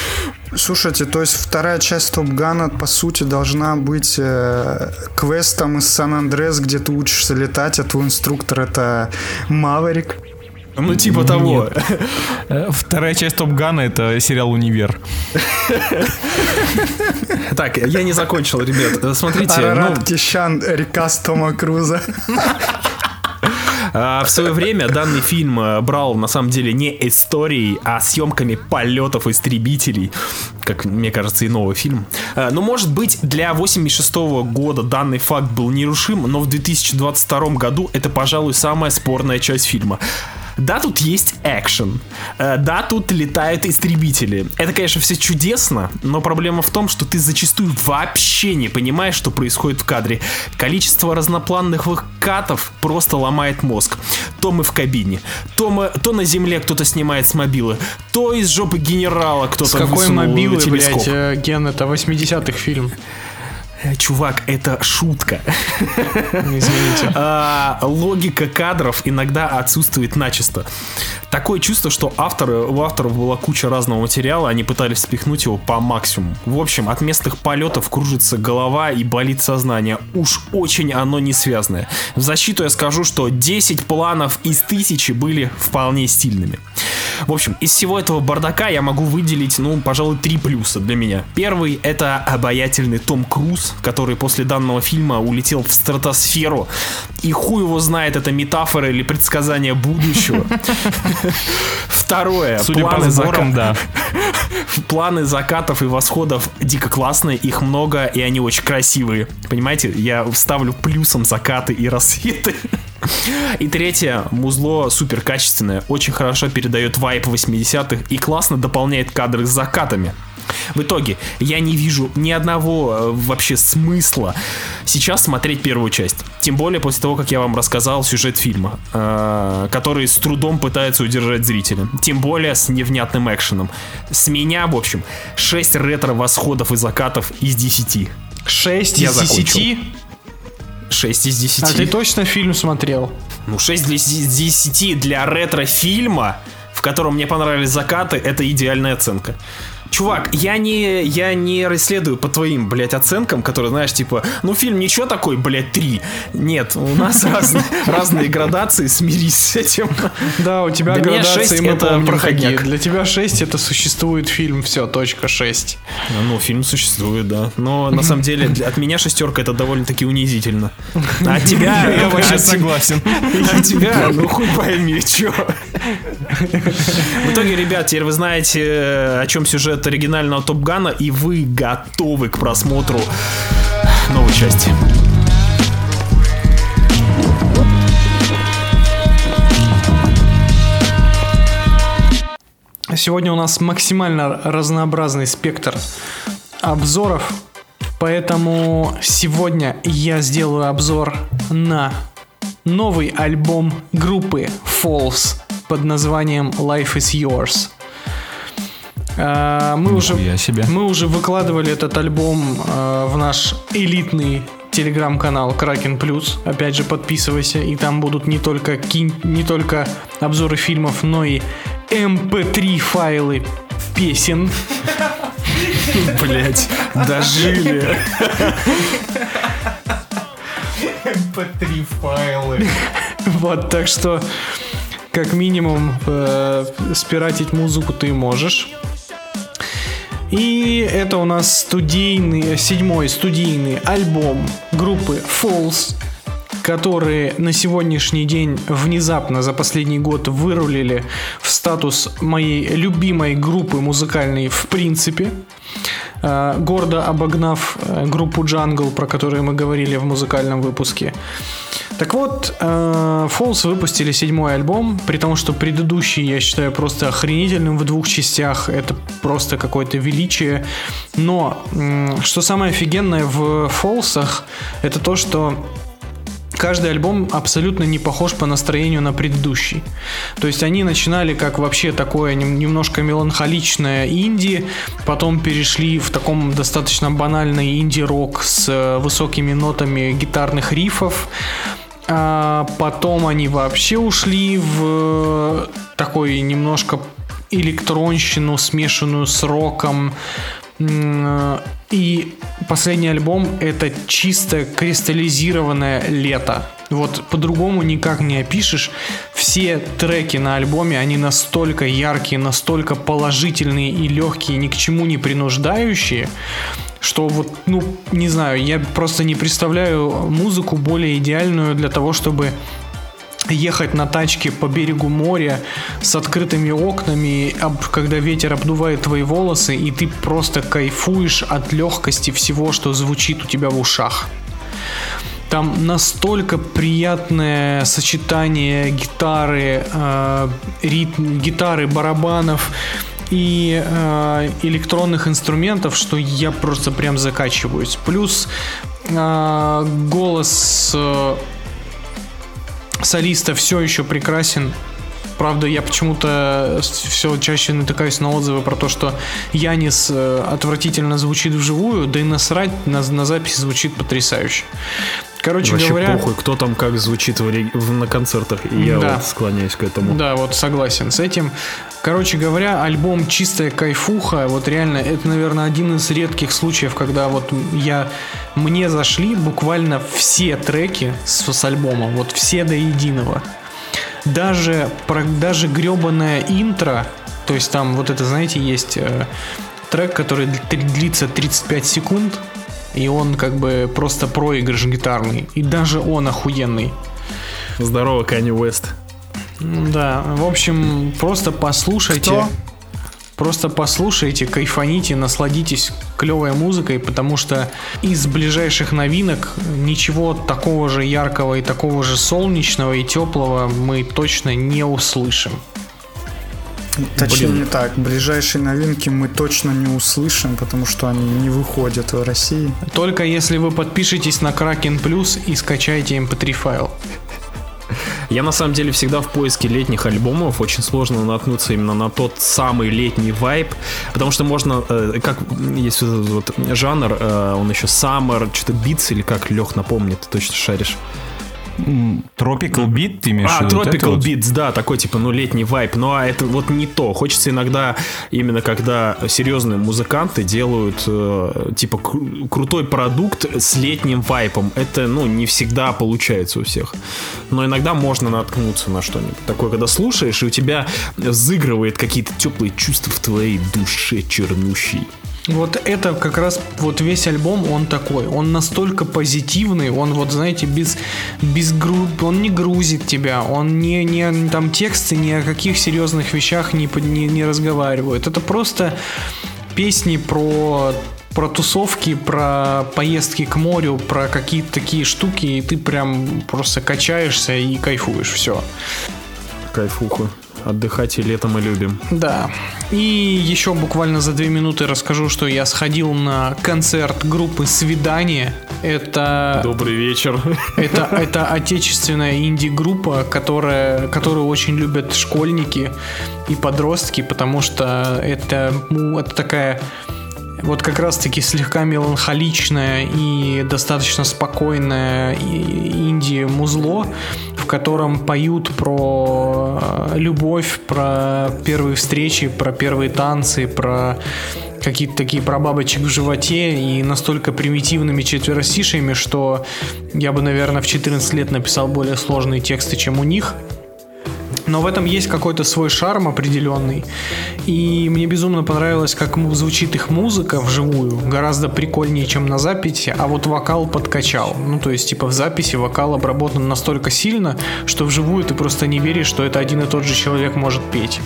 слушайте, то есть вторая часть Топ Гана по сути должна быть э, квестом из Сан-Андрес, где ты учишься летать, а твой инструктор это Маверик. Ну, типа того. Э, Вторая часть Топ Гана это сериал Универ. Так, я не закончил, ребят. Э, Смотрите, ну, Арарат Кищан, рекас Тома Круза. А, В свое время данный фильм э, брал на самом деле не историей, а съемками полетов истребителей, как мне кажется, и новый фильм. Но может быть для 86 года данный факт был нерушим, но в 2022 году это, пожалуй, самая спорная часть фильма. Да, тут есть экшен. Э, Да, тут летают истребители. Это, конечно, все чудесно, но проблема в том, что ты зачастую вообще не понимаешь, что происходит в кадре. Количество разнопланных катов просто ломает мозг. То мы в кабине, то, мы, то на земле кто-то снимает с мобилы, то из жопы генерала кто-то С какой мобилы, телескоп. блядь, э, Ген, это 80-х фильм. Э, Чувак, это шутка. Извините. А, логика кадров иногда отсутствует начисто. Такое чувство, что авторы, у авторов была куча разного материала, они пытались спихнуть его по максимуму. В общем, от местных полетов кружится голова и болит сознание. Уж очень оно не связанное. В защиту я скажу, что 10 планов из тысячи были вполне стильными. В общем, из всего этого бардака я могу выделить, ну, пожалуй, три плюса для меня. Первый — это обаятельный Том Круз, который после данного фильма улетел в стратосферу. И хуй его знает, это метафора или предсказание будущего. Второе. Судя по планы сборам, зака- да. Планы закатов и восходов дико классные, их много, и они очень красивые. Понимаете, я ставлю плюсом закаты и рассветы. И третье, музло супер качественное, очень хорошо передает вайп 80-х и классно дополняет кадры с закатами. В итоге, я не вижу ни одного э, вообще смысла сейчас смотреть первую часть. Тем более после того, как я вам рассказал сюжет фильма, э, который с трудом пытается удержать зрителя. Тем более с невнятным экшеном. С меня, в общем, 6 ретро-восходов и закатов из 10. 6 Я из закончил. 10. 6 из 10. А ты точно фильм смотрел? Ну, 6 из 10 для ретро-фильма, в котором мне понравились закаты, это идеальная оценка. Чувак, я не, я не расследую по твоим, блядь, оценкам, которые, знаешь, типа, ну фильм ничего такой, блядь, 3. Нет, у нас разные, градации, смирись с этим. Да, у тебя градации, мы это помним какие. Для тебя 6 это существует фильм, все, точка 6. Ну, фильм существует, да. Но на самом деле от меня шестерка это довольно-таки унизительно. А от тебя Я вообще согласен. А тебя, ну хуй пойми, чё. В итоге, ребят, теперь вы знаете, э, о чем сюжет оригинального Топгана, и вы готовы к просмотру новой части. Сегодня у нас максимально разнообразный спектр обзоров, поэтому сегодня я сделаю обзор на новый альбом группы Falls под названием Life is Yours. А, Мы уже, себе. мы уже выкладывали этот альбом э, в наш элитный телеграм-канал Кракен Плюс. Опять же, подписывайся, и там будут не только, кин- не только обзоры фильмов, но и MP3 файлы песен. Блять, дожили. MP3 файлы. Вот, так что, как минимум, э, спиратить музыку ты можешь. И это у нас студийный, седьмой студийный альбом группы Falls. Которые на сегодняшний день внезапно за последний год вырулили в статус моей любимой группы музыкальной в принципе, э, гордо обогнав э, группу Jungle, про которую мы говорили в музыкальном выпуске. Так вот, э, Falls выпустили седьмой альбом, при том, что предыдущий я считаю просто охренительным в двух частях. Это просто какое-то величие. Но что самое офигенное в Фолсах, это то, что каждый альбом абсолютно не похож по настроению на предыдущий. То есть они начинали как вообще такое нем- немножко меланхоличное инди, потом перешли в таком достаточно банальный инди-рок с э, высокими нотами гитарных рифов, а потом они вообще ушли в такой немножко электронщину, смешанную с роком. И последний альбом это чисто кристаллизированное лето. Вот по-другому никак не опишешь. Все треки на альбоме, они настолько яркие, настолько положительные и легкие, ни к чему не принуждающие, что вот, ну, не знаю, я просто не представляю музыку более идеальную для того, чтобы ехать на тачке по берегу моря с открытыми окнами, когда ветер обдувает твои волосы, и ты просто кайфуешь от легкости всего, что звучит у тебя в ушах. Там настолько приятное сочетание гитары, э, ритм, гитары, барабанов и э, электронных инструментов, что я просто прям закачиваюсь. Плюс э, голос э, солиста все еще прекрасен. Правда, я почему-то все чаще натыкаюсь на отзывы про то, что Янис э, отвратительно звучит вживую, да и насрать на, на записи звучит потрясающе. Короче Вообще говоря, похуй, кто там как звучит в в- на концертах. Я Да. вот склоняюсь к этому. Да, вот согласен с этим. Короче говоря, альбом чистая кайфуха. Вот реально, это, наверное, один из редких случаев, когда вот я мне зашли буквально все треки с, с альбома, вот все до единого. Даже про, даже гребаное интро, то есть там вот это, знаете, есть э, трек, который дли- длится 35 секунд, и он как бы просто проигрыш гитарный, и даже он охуенный. Здорово, Канни Уэст. Да, в общем, просто послушайте. Кто? Просто послушайте, кайфаните, насладитесь клевой музыкой, потому что из ближайших новинок ничего такого же яркого и такого же солнечного и теплого мы точно не услышим. Точнее Блин. не так. Ближайшие новинки мы точно не услышим, потому что они не выходят в России. Только если вы подпишетесь на Kraken Plus и скачаете mp3 файл. Я на самом деле всегда в поиске летних альбомов. Очень сложно наткнуться именно на тот самый летний вайб. Потому что можно, э, как есть вот вот жанр, э, он еще Summer, что-то Beats или как, Лех, напомни, ты точно шаришь. Tropical Beat, ты имеешь в А, виду? Вот это Tropical вот? Beats, да, такой типа, ну, летний вайп. Ну, а это вот не то. Хочется иногда, именно когда серьезные музыканты делают, э, типа, кру- крутой продукт с летним вайпом. Это, ну, не всегда получается у всех. Но иногда можно наткнуться на что-нибудь такое, когда слушаешь, и у тебя взыгрывает какие-то теплые чувства в твоей душе чернущей. Вот это как раз вот весь альбом, он такой. Он настолько позитивный, он вот, знаете, без, без гру... он не грузит тебя, он не, не там тексты ни о каких серьезных вещах не, не, не разговаривают. Это просто песни про про тусовки, про поездки к морю, про какие-то такие штуки, и ты прям просто качаешься и кайфуешь, все. Кайфуха. Отдыхать и летом мы любим. Да. И еще буквально за две минуты расскажу, что я сходил на концерт группы «Свидание». Это, Добрый вечер. это, это отечественная инди-группа, которая, которую очень любят школьники и подростки, потому что это, ну, это такая вот как раз-таки слегка меланхоличное и достаточно спокойное инди-музло, в котором поют про э, любовь, про первые встречи, про первые танцы, про какие-то такие про бабочек в животе и настолько примитивными четверостишиями, что я бы, наверное, в 14 лет написал более сложные тексты, чем у них. Но в этом есть какой-то свой шарм определенный. И мне безумно понравилось, как звучит их музыка вживую. Гораздо прикольнее, чем на записи. А вот вокал подкачал. Ну, то есть, типа, в записи вокал обработан настолько сильно, что вживую ты просто не веришь, что это один и тот же человек может петь.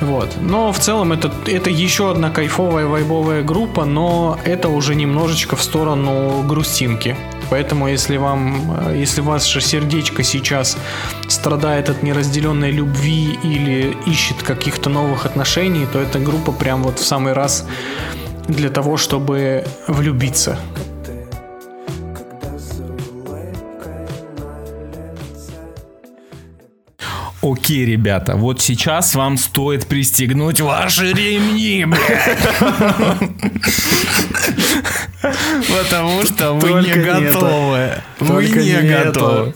Вот. Но в целом это, это еще одна кайфовая вайбовая группа, но это уже немножечко в сторону грустинки. Поэтому если вам, э, если ваше сердечко сейчас страдает от неразделенной любви или ищет каких-то новых отношений, то эта группа прям вот в самый раз для того, чтобы влюбиться. Окей, ребята, вот сейчас вам стоит пристегнуть ваши ремни, блядь. Потому что вы не готовы. Вы не готовы.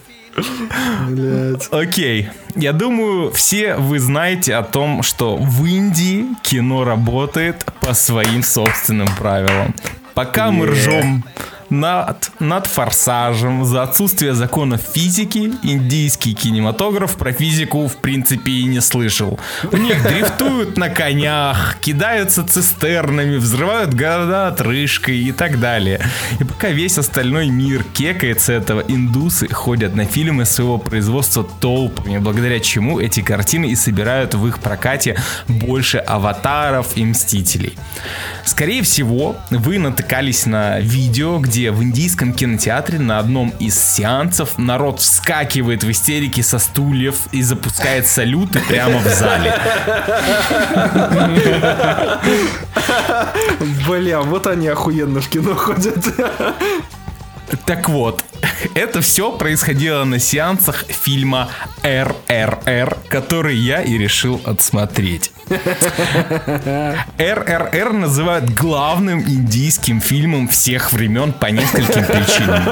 Блядь. Окей. Я думаю, все вы знаете о том, что в Индии кино работает по своим собственным правилам. Пока мы ржем над, над форсажем за отсутствие законов физики, индийский кинематограф про физику в принципе и не слышал. У них дрифтуют на конях, кидаются цистернами, взрывают города отрыжкой и так далее. И пока весь остальной мир кекается этого, индусы ходят на фильмы своего производства толпами, благодаря чему эти картины и собирают в их прокате больше аватаров и мстителей. Скорее всего, вы натыкались на видео, где в индийском кинотеатре на одном из сеансов народ вскакивает в истерике со стульев и запускает салюты прямо в зале. Бля, вот они охуенно в кино ходят. Так вот, это все происходило на сеансах фильма РРР, который я и решил отсмотреть. РРР называют главным индийским фильмом всех времен по нескольким причинам.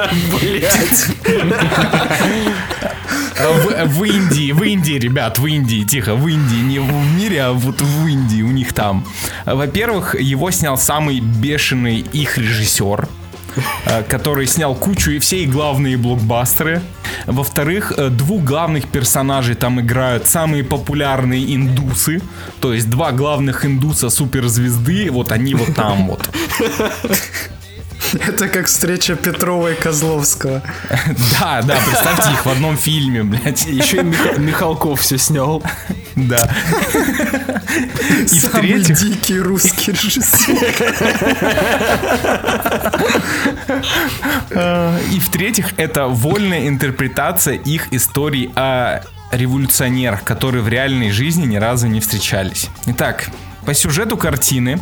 В, в Индии, в Индии, ребят, в Индии, тихо, в Индии, не в мире, а вот в Индии у них там. Во-первых, его снял самый бешеный их режиссер, который снял кучу и все и главные блокбастеры. Во-вторых, э, двух главных персонажей там играют самые популярные индусы. То есть два главных индуса суперзвезды, вот они вот там вот. Это как встреча Петрова и Козловского. Да, да, представьте их в одном фильме, блядь. Еще и Мих- Михалков все снял. Да. И Самый в-третьих, дикий русский режиссер. И в-третьих, это вольная интерпретация их историй о революционерах, которые в реальной жизни ни разу не встречались. Итак, по сюжету картины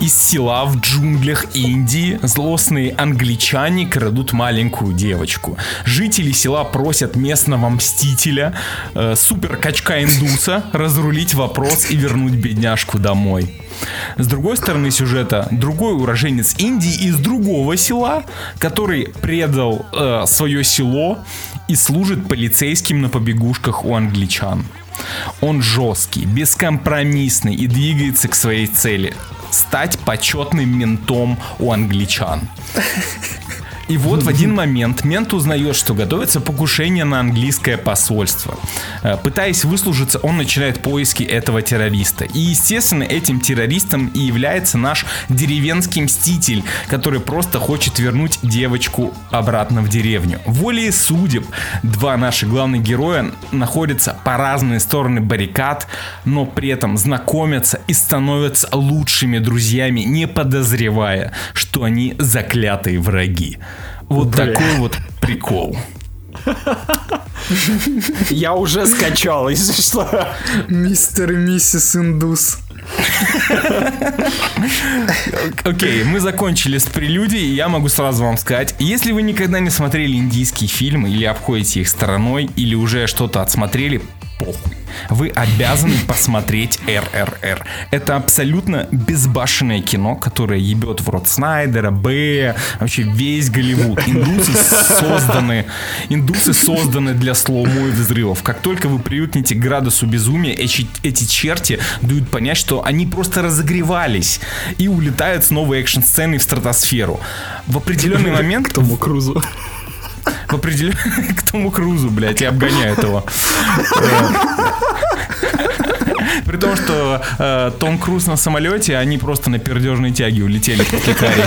из села в джунглях Индии злостные англичане крадут маленькую девочку. Жители села просят местного мстителя, э, супер индуса, разрулить вопрос и вернуть бедняжку домой. С другой стороны сюжета, другой уроженец Индии из другого села, который предал э, свое село и служит полицейским на побегушках у англичан. Он жесткий, бескомпромиссный и двигается к своей цели – стать почетным ментом у англичан. И вот в один момент мент узнает, что готовится покушение на английское посольство. Э, Пытаясь выслужиться, он начинает поиски этого террориста. И, естественно, этим террористом и является наш деревенский мститель, который просто хочет вернуть девочку обратно в деревню. Волей судеб два наших главных героя находятся по разные стороны баррикад, но при этом знакомятся и становятся лучшими друзьями, не подозревая, что они заклятые враги. Вот такой вот прикол. Я уже скачал, если что. Мистер и миссис Индус. Окей, мы закончили с прелюдией, я могу сразу вам сказать, если вы никогда не смотрели индийские фильмы, или обходите их стороной, или уже что-то отсмотрели, похуй. Вы обязаны посмотреть РРР. Это абсолютно безбашенное кино, которое ебет в рот Снайдера, Б, вообще весь Голливуд. Индусы созданы, индусы созданы для слоумо и взрывов. Как только вы привыкнете к градусу безумия, эти, эти черти дают понять, что они просто разогревались и улетают с новой экшн-сцены в стратосферу. В определенный момент Тому Крузу. В определен... к Тому Крузу, блядь, и обгоняют его. При том, что э, Том Круз на самолете, они просто на пердежной тяге улетели после Кари.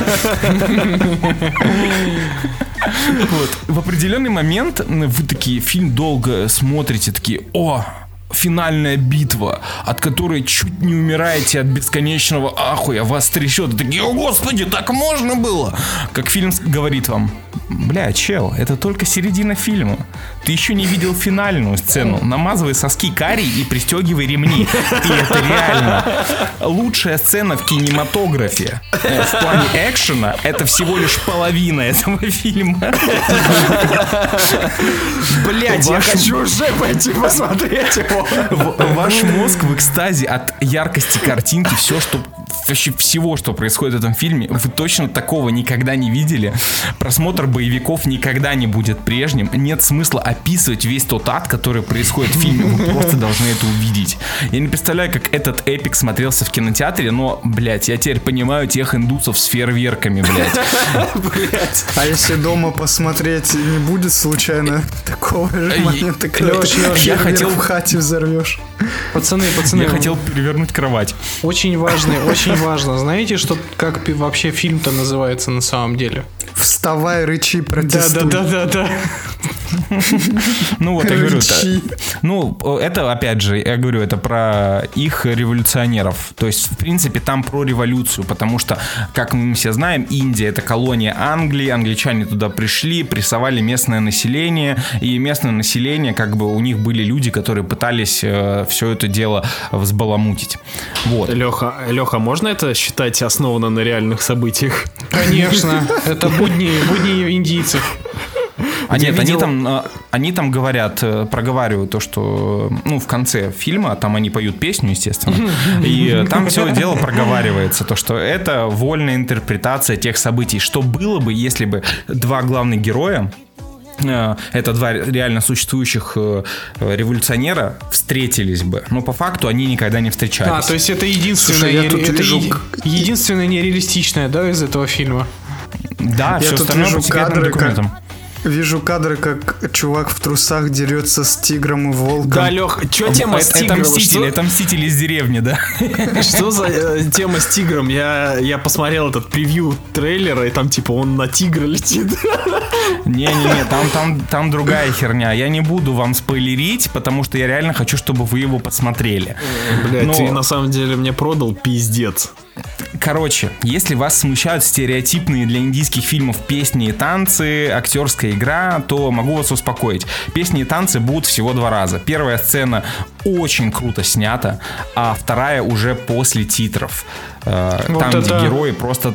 Вот. В определенный момент вы такие фильм долго смотрите, такие, о, финальная битва, от которой чуть не умираете от бесконечного ахуя, вас трясет, и такие, о господи, так можно было? Как фильм говорит вам, бля, чел, это только середина фильма. Ты еще не видел финальную сцену. Намазывай соски карри и пристегивай ремни. И это реально лучшая сцена в кинематографе. Э, В плане экшена это всего лишь половина этого фильма. Блять, я хочу уже пойти посмотреть его. Ваш мозг в экстазе от яркости картинки, все, что вообще всего, что происходит в этом фильме, вы точно такого никогда не видели. Просмотр боевиков никогда не будет прежним. Нет смысла описывать весь тот ад, который происходит в фильме. Вы просто должны это увидеть. Я не представляю, как этот эпик смотрелся в кинотеатре, но, блядь, я теперь понимаю тех индусов с фейерверками, блядь. А если дома посмотреть, не будет случайно такого же Эй, момента, я хотел- в хате взорвешь? Пацаны, пацаны, Я хотел перевернуть кровать. очень важно, очень важно. Знаете, что как вообще фильм-то называется на самом деле? Вставай, рычи, Да, протестуй. да, да, да, да. Ну вот, я говорю. Ну, это, опять же, я говорю, это про их революционеров. То есть, в принципе, там про революцию, потому что, как мы все знаем, Индия — это колония Англии, англичане туда пришли, прессовали местное население, и местное население, как бы, у них были люди, которые пытались все это дело взбаламутить. Вот. Леха, Леха, можно это считать основано на реальных событиях? Конечно, это будни, будни индийцев. А нет, видел- они там, э, они там говорят, э, проговаривают то, что, ну, в конце фильма, там они поют песню, естественно, и э, там все дело проговаривается, то, что это вольная интерпретация тех событий, что было бы, если бы два главных героя, э, это два реально существующих революционера встретились бы. Но по факту они никогда не встречались. А, то есть это единственное, Слушай, я тут это вижу единственное нереалистичное, да, из этого фильма? да, Я все тут остальное вижу по секретным кадры, как- документам. Вижу кадры, как чувак в трусах дерется с тигром и волком. Да, Лех, что тема это, с это тигром? мстители, Что- это мстители из деревни, да? Что за э, тема с тигром? Я, я посмотрел этот превью трейлера, и там типа он на тигра летит. Не-не-не, там, там, там другая херня. Я не буду вам спойлерить, потому что я реально хочу, чтобы вы его посмотрели. Блять, Но- ты на самом деле мне продал пиздец. Короче, если вас смущают стереотипные для индийских фильмов песни и танцы, актерская игра, то могу вас успокоить. Песни и танцы будут всего два раза. Первая сцена очень круто снята, а вторая уже после титров. Э, Вот Там, где это- герои просто...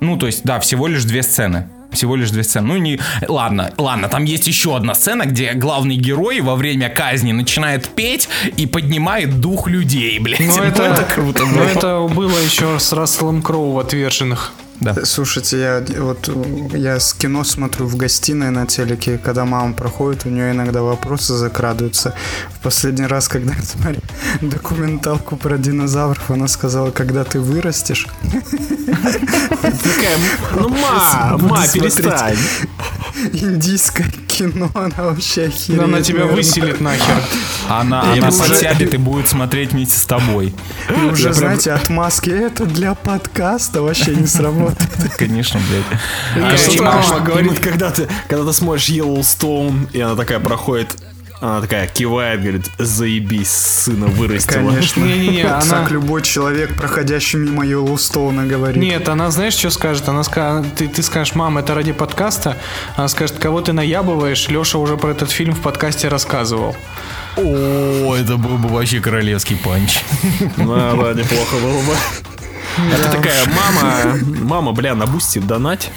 Ну, то есть, да, всего лишь две сцены. Всего лишь две сцены. Ну, не... Ладно, ладно, там есть еще одна сцена, где главный герой во время казни начинает петь и поднимает дух людей, блядь. Ну Ну, это, круто ну, это было еще с Расселом Кроу в «Отверженных». Да. Слушайте, я вот я с кино смотрю в гостиной на телеке, когда мама проходит, у нее иногда вопросы закрадываются. В последний раз, когда я смотрел документалку про динозавров, она сказала, когда ты вырастешь, Такая, ну ма, ма, перестань. индийское кино, она вообще охереет. Она тебя выселит нахер. Она, Я она уже- подсядет и будет смотреть вместе с тобой. И уже, Я прям- знаете, отмазки, это для подкаста вообще не сработает. Конечно, блядь. А что мама- мама говорит, когда ты, когда ты смотришь Yellowstone, и она такая проходит, она такая кивает, говорит, заебись, сына вырастила. Конечно. Не-не-не, она- Так любой человек, проходящий мимо Йеллоустоуна, говорит. Нет, она знаешь, что скажет? Она ска... ты, ты скажешь, мам, это ради подкаста. Она скажет, кого ты наябываешь. Леша уже про этот фильм в подкасте рассказывал. О, это был бы вообще королевский панч. Ну, да, неплохо было бы. Ты такая, мама, мама, бля, на бусте донать.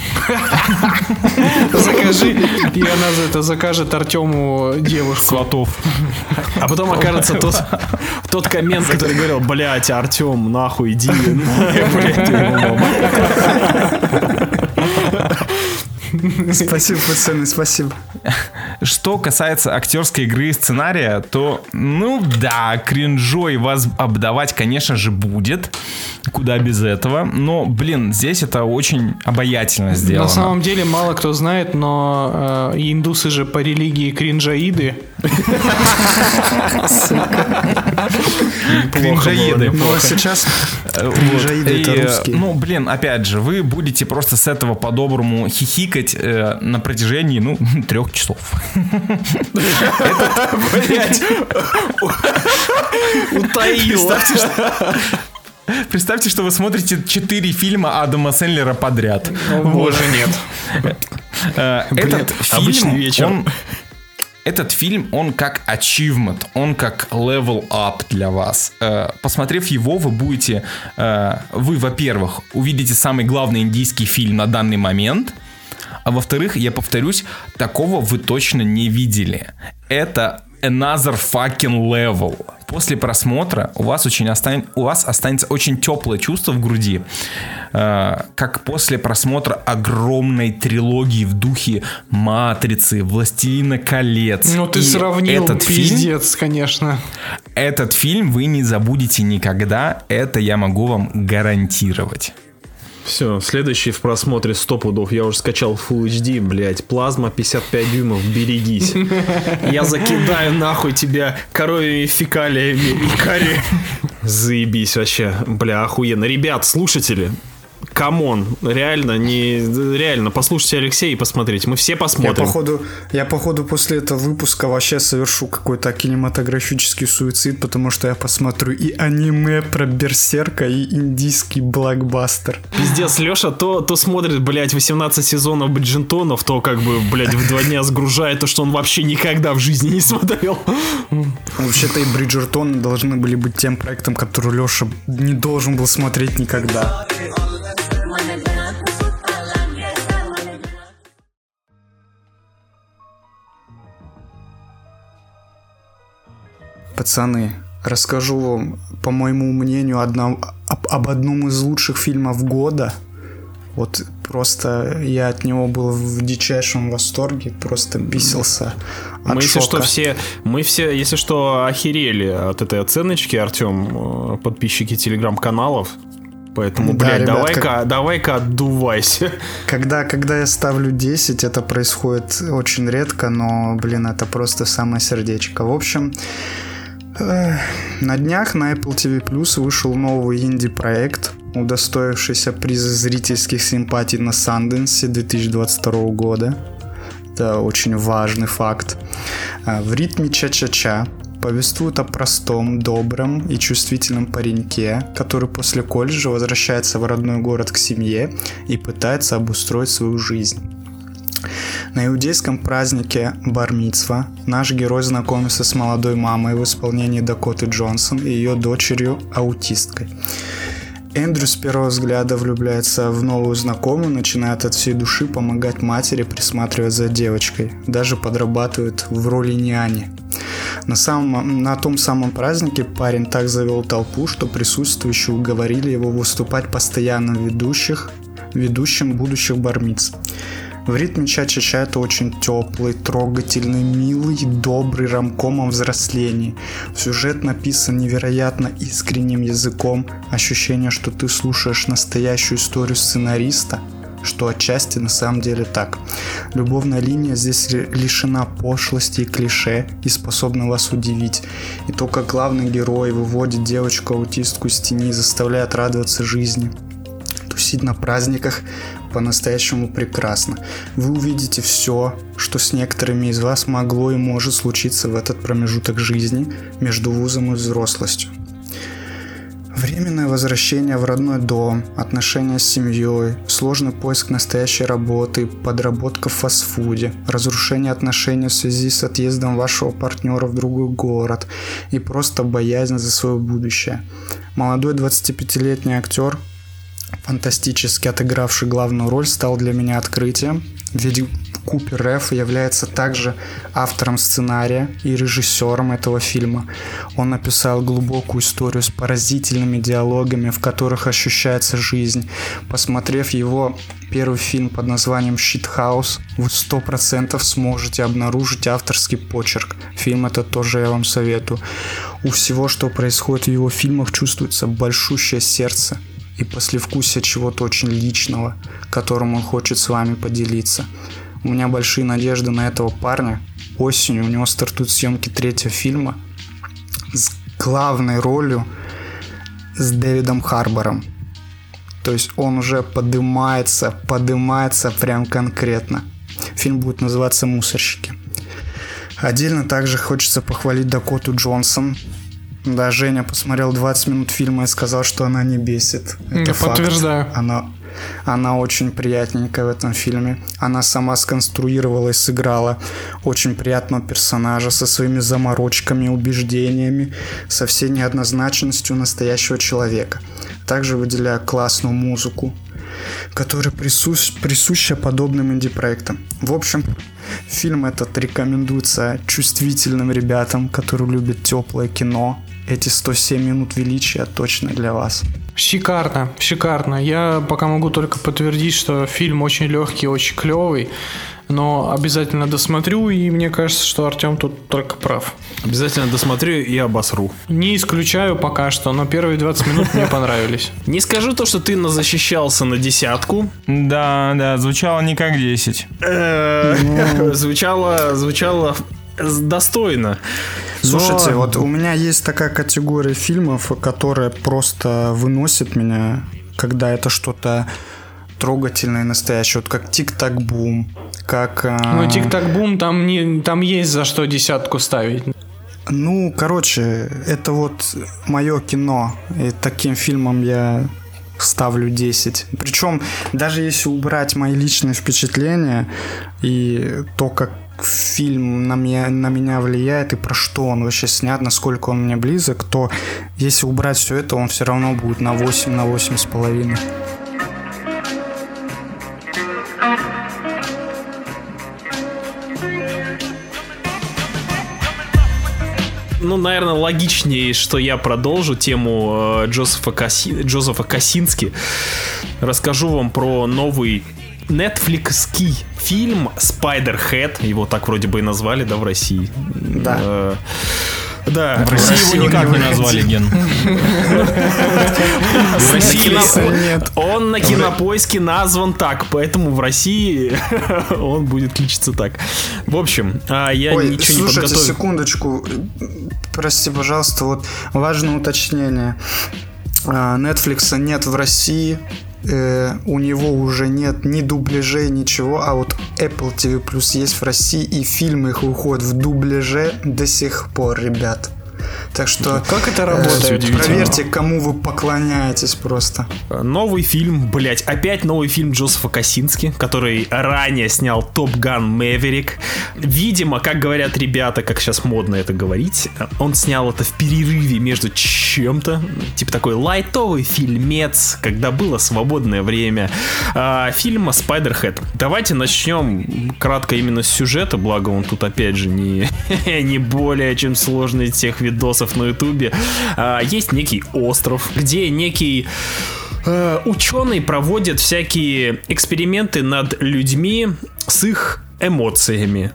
Закажи. И она за это закажет Артему девушку. Сватов. А потом окажется тот, тот коммент, который говорил, блядь, Артем, нахуй, иди. Мама. Спасибо, пацаны, спасибо. Что касается актерской игры и сценария, то, ну да, кринжой вас обдавать, конечно же, будет. Куда без этого. Но, блин, здесь это очень обаятельно сделано. На самом деле мало кто знает, но э, индусы же по религии кринжаиды. Кринжоеды. Ну а сейчас Э, кринжаиды это э, русские. Ну, блин, опять же, вы будете просто с этого по-доброму хихикать э, на протяжении, ну, трех часов. Блять. Утаил. Представьте, что вы смотрите четыре фильма Адама Сэндлера подряд. Боже, нет. Э, Этот фильм, вечер. он- этот фильм, он как achievement, он как level up для вас. Э, Посмотрев его, вы будете, э, вы, во-первых, увидите самый главный индийский фильм на данный момент, а во-вторых, я повторюсь, такого вы точно не видели. Это another fucking level. После просмотра у вас, очень остан- у вас останется очень теплое чувство в груди, э, как после просмотра огромной трилогии в духе Матрицы, Властелина колец. Ну ты И сравнил, этот фильм, пиздец, конечно. этот фильм вы не забудете никогда. Это я могу вам гарантировать. Все, следующий в просмотре 100 пудов. Я уже скачал Full HD, блять. Плазма 55 дюймов, берегись. Я закидаю нахуй тебя коровьими фекалиями и карри. Заебись вообще. Бля, охуенно. Ребят, слушатели, come on, реально, не, реально, послушайте Алексея и посмотрите. Мы все Я посмотрим. походу, я походу после этого выпуска вообще совершу какой-то кинематографический суицид, потому что я посмотрю и аниме про Берсерка, и индийский блокбастер. Пиздец, Леша то, то смотрит, блядь, 18 сезонов Бриджертонов, то как бы, блядь, в два дня сгружает то, что он вообще никогда в жизни не смотрел. Вообще-то и Бриджертон должны были быть тем проектом, который Леша не должен был смотреть никогда. Пацаны, расскажу вам, по моему мнению, одно- об, об одном из лучших фильмов года. Вот просто я от него был в дичайшем восторге, просто бесился от Мы, если шока. что, все, мы все, если что, охерели от этой оценочки, Артем, э, подписчики телеграм-каналов. Поэтому, Да, блядь, давай-ка, как- давай-ка отдувайся. Когда, когда я ставлю 10, это происходит очень редко, но, блин, это просто самое сердечко. В общем, на днях на Apple TV Plus вышел новый инди-проект, удостоившийся приза зрительских симпатий на Санденсе 2022 года. Это очень важный факт. А, В ритме ча-ча-ча повествует о простом, добром и чувствительном пареньке, который после колледжа возвращается в родной город к семье и пытается обустроить свою жизнь. На иудейском празднике Бармицва наш герой знакомится с молодой мамой в исполнении Дакоты Джонсон и ее дочерью аутисткой. Эндрю с первого взгляда влюбляется в новую знакомую, начинает от всей души помогать матери присматривать за девочкой, даже подрабатывает в роли няни. На, самом, на том самом празднике парень так завел толпу, что присутствующие уговорили его выступать постоянно ведущих, ведущим будущих бармиц. В ритме ча-ча-ча это очень теплый, трогательный, милый, добрый рамком о взрослении. Сюжет написан невероятно искренним языком, ощущение, что ты слушаешь настоящую историю сценариста, что отчасти на самом деле так. Любовная линия здесь лишена пошлости и клише и способна вас удивить. И то, как главный герой выводит девочку-аутистку из тени и заставляет радоваться жизни тусить на праздниках по-настоящему прекрасно. Вы увидите все, что с некоторыми из вас могло и может случиться в этот промежуток жизни между вузом и взрослостью. Временное возвращение в родной дом, отношения с семьей, сложный поиск настоящей работы, подработка в фастфуде, разрушение отношений в связи с отъездом вашего партнера в другой город и просто боязнь за свое будущее. Молодой 25-летний актер фантастически отыгравший главную роль, стал для меня открытием. Ведь Купер Ф. является также автором сценария и режиссером этого фильма. Он написал глубокую историю с поразительными диалогами, в которых ощущается жизнь. Посмотрев его первый фильм под названием «Щитхаус», вы 100% сможете обнаружить авторский почерк. Фильм это тоже я вам советую. У всего, что происходит в его фильмах, чувствуется большущее сердце и послевкусие чего-то очень личного, которым он хочет с вами поделиться. У меня большие надежды на этого парня. Осенью у него стартуют съемки третьего фильма с главной ролью с Дэвидом Харбором. То есть он уже подымается, подымается прям конкретно. Фильм будет называться «Мусорщики». Отдельно также хочется похвалить Дакоту Джонсон. Да, Женя посмотрел 20 минут фильма и сказал, что она не бесит. Это Я факт. подтверждаю. Она, она очень приятненькая в этом фильме. Она сама сконструировала и сыграла очень приятного персонажа со своими заморочками, убеждениями, со всей неоднозначностью настоящего человека. Также выделяю классную музыку, которая присущ, присуща подобным инди-проектам. В общем, фильм этот рекомендуется чувствительным ребятам, которые любят теплое кино. Эти 107 минут величия точно для вас. Шикарно, шикарно. Я пока могу только подтвердить, что фильм очень легкий, очень клевый, но обязательно досмотрю, и мне кажется, что Артем тут только прав. Обязательно досмотрю и обосру. Не исключаю пока что, но первые 20 минут мне понравились. Не скажу то, что ты защищался на десятку. Да, да, звучало не как 10. Э, Звучало, звучало достойно. Слушайте, Но- вот у меня есть такая категория фильмов, которая просто выносит меня, когда это что-то трогательное и настоящее, вот как Тик-Так-Бум, как... а, Ну, тик-так-бум, там, не, там есть за что десятку ставить. Ну, короче, это вот мое кино, и таким фильмом я ставлю 10. Причем, даже если убрать мои личные впечатления и то, как фильм на меня, на меня влияет и про что он вообще снят, насколько он мне близок, то если убрать все это, он все равно будет на 8, на 8 с половиной. Ну, наверное, логичнее, что я продолжу тему э, Джозефа, Каси- Джозефа Косински. Расскажу вам про новый Netflixский фильм Spider-Head. Его так вроде бы и назвали, да, в России? Да. Э, Да, В России его никак не назвали, Ген. В России. Он на кинопоиске назван так, поэтому в России он будет кличиться так. В общем, а, я ничего не слушайте, подготовил. секундочку. Прости, пожалуйста, вот важное уточнение. А, Netflix нет в России, э, у него уже нет ни дубляжей, ничего, а вот Apple TV Plus есть в России, и фильмы их выходят в дубляже до сих пор, ребят. Так что Как это э, работает? проверьте, кому вы поклоняетесь просто. Новый фильм, блять, опять новый фильм Джозефа Косински, который ранее снял Топ Ган Мэверик. Видимо, как говорят ребята, как сейчас модно это говорить, он снял это в перерыве между чем-то, типа такой лайтовый фильмец, когда было свободное время. А, фильма Spider-Head. Давайте начнем кратко именно с сюжета, благо он тут опять же не, не более чем сложный тех видосов на ютубе. А, есть некий остров, где некий Э, ученые проводят всякие эксперименты над людьми с их эмоциями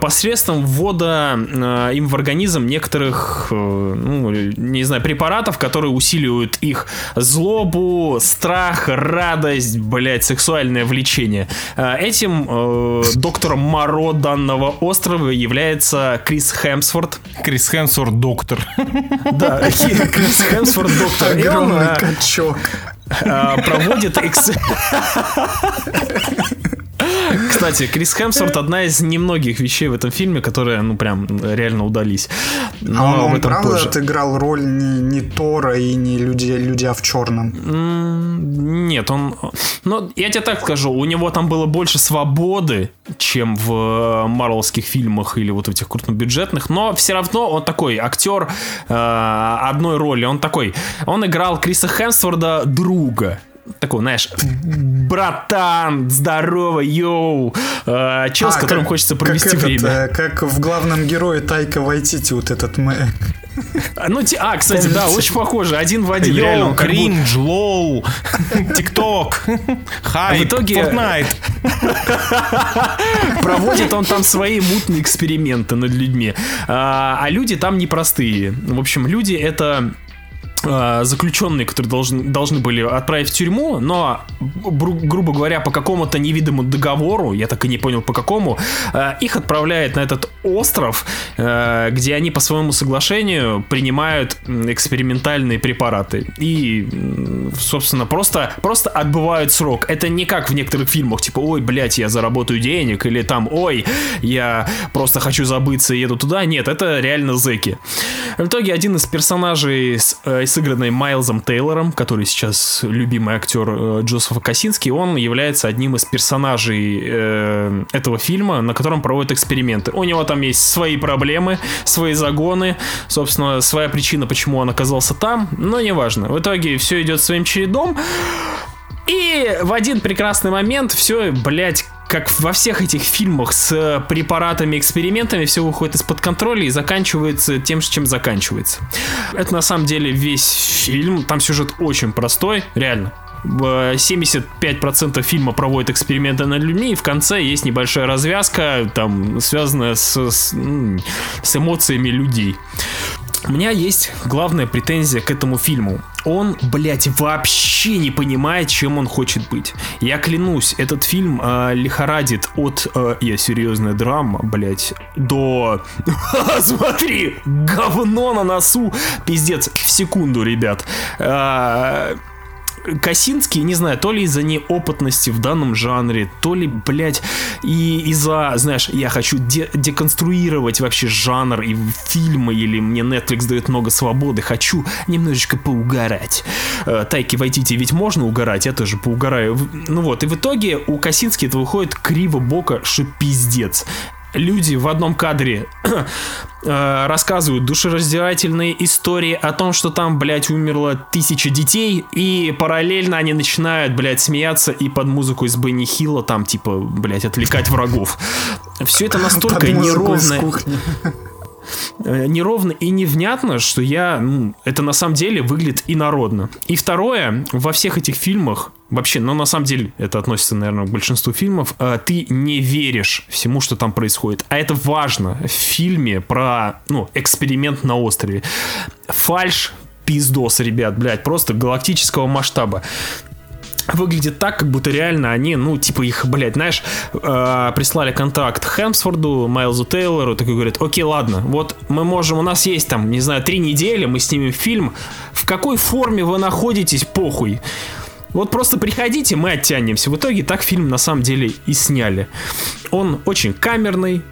посредством ввода э, им в организм некоторых, э, ну, не знаю, препаратов, которые усиливают их злобу, страх, радость, блять, сексуальное влечение. Э, этим э, доктором Моро данного острова является Крис Хемсворт. Крис Хемсворт доктор. Да, Крис Хемсворт доктор. Огромный э, качок. проводит экс... Кстати, Крис Хемсворт одна из немногих вещей в этом фильме, которые, ну, прям реально удались. Но А он, об этом правда позже. отыграл роль не, не Тора и не люди, Людя в черном? Нет, он... Ну, я тебе так скажу, у него там было больше свободы, чем в э, марвелских фильмах или вот этих крупнобюджетных, но все равно он такой актер э, одной роли. Он такой... Он играл Криса Хемсворда друга. Такого, знаешь, братан, здорово, yo, э, чел, с А, которым как- хочется как провести этот, время. э, Как в главном герое Тайка Вайтити, вот этот мэ- Ну, те- а, кстати, да, Помните? очень похоже, один в один, реально. Yo, он как будто- кринж, low, TikTok, хайп, В итоге- Fortnite. Проводит он там свои мутные эксперименты над людьми. А, а люди там непростые. В общем, люди это а, заключенные, которые должны, должны были отправить в тюрьму, но, грубо говоря, по какому-то невидимому договору, я так и не понял по какому, а, их отправляют на этот остров, а, где они по своему соглашению принимают экспериментальные препараты. И, собственно, просто, просто отбывают срок. Это не как в некоторых фильмах, типа, ой, блядь, я заработаю денег, или там, ой, я просто хочу забыться и еду туда. Нет, это реально зэки. В итоге один из персонажей, с- э, сыгранный Майлзом Тейлором, который сейчас любимый актер э, Джозефа Косинский, он является одним из персонажей э, этого фильма, на котором проводят эксперименты. У него там есть свои проблемы, свои загоны, собственно, своя причина, почему он оказался там, но неважно. В итоге все идет своим чередом. И в один прекрасный момент все, блядь, как во всех этих фильмах с э, препаратами, экспериментами, все выходит из-под контроля и заканчивается тем, чем заканчивается. Это на самом деле весь фильм. Там сюжет очень простой, реально. В 75% фильма проводят эксперименты над людьми, и в конце есть небольшая развязка, там, связанная с, с, с эмоциями людей. У меня есть главная претензия к этому фильму. Он, блядь, вообще не понимает, чем он хочет быть. Я клянусь, этот фильм э, лихорадит от э, «я серьезная драма», блядь, до «смотри, говно на носу». Пиздец, в секунду, ребят. Э, Косинский, не знаю, то ли из-за неопытности в данном жанре, то ли, блядь, и из-за, знаешь, я хочу де- деконструировать вообще жанр и фильмы, или мне Netflix дает много свободы, хочу немножечко поугарать. Э, Тайки Вайтити ведь можно угорать, я тоже поугараю. Ну вот, и в итоге у Косински это выходит криво-боко, что пиздец люди в одном кадре э, рассказывают душераздирательные истории о том, что там, блядь, умерло тысяча детей, и параллельно они начинают, блядь, смеяться и под музыку из Бенни Хилла там, типа, блядь, отвлекать врагов. Все это настолько неровно, неровно и невнятно, что я, ну, это на самом деле выглядит инородно. И второе, во всех этих фильмах, вообще, ну, на самом деле, это относится, наверное, к большинству фильмов, э, ты не веришь всему, что там происходит. А это важно в фильме про, ну, эксперимент на острове. Фальш, пиздос, ребят, блядь, просто галактического масштаба выглядит так, как будто реально они, ну, типа их, блядь, знаешь, э, прислали контракт Хемсфорду, Майлзу Тейлору, такой говорит, окей, ладно, вот мы можем, у нас есть там, не знаю, три недели, мы снимем фильм, в какой форме вы находитесь, похуй. Вот просто приходите, мы оттянемся. В итоге так фильм на самом деле и сняли. Он очень камерный,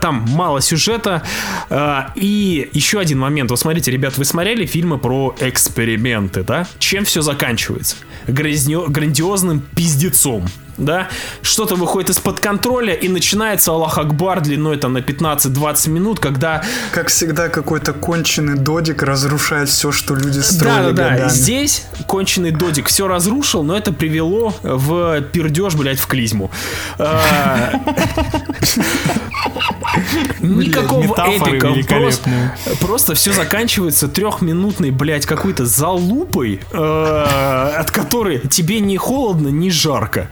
там мало сюжета. э, И еще один момент. Вот смотрите, ребят, вы смотрели фильмы про эксперименты, да? Чем все заканчивается? Грандиозным пиздецом. Да, что-то выходит из-под контроля и начинается Аллах Акбар длиной там на 15-20 минут, когда Как всегда, какой-то конченый додик разрушает все, что люди да, строили да, да. годами. Здесь конченый додик все разрушил, но это привело в пердеж, блядь, в клизму. Никакого эпика. Просто, просто все заканчивается трехминутной, блядь, какой-то залупой, э, от которой тебе не холодно, не жарко.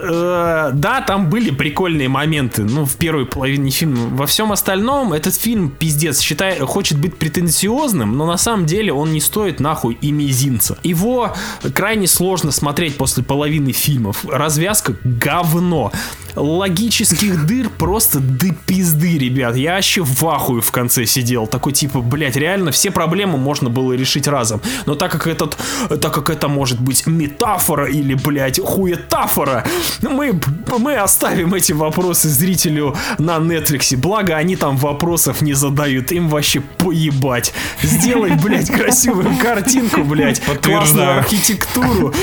Э, да, там были прикольные моменты, ну, в первой половине фильма. Во всем остальном этот фильм, пиздец, считай, хочет быть претенциозным, но на самом деле он не стоит нахуй и мизинца. Его крайне сложно смотреть после половины фильмов. Развязка говно. Логических дыр просто до пизды, ребят. Я вообще в ахуе в конце сидел. Такой типа, блядь, реально все проблемы можно было решить разом. Но так как этот, так как это может быть метафора или, блядь, хуетафора, мы, мы оставим эти вопросы зрителю на Netflix. Благо, они там вопросов не задают. Им вообще поебать. Сделай, блядь, красивую картинку, блядь. Классную архитектуру.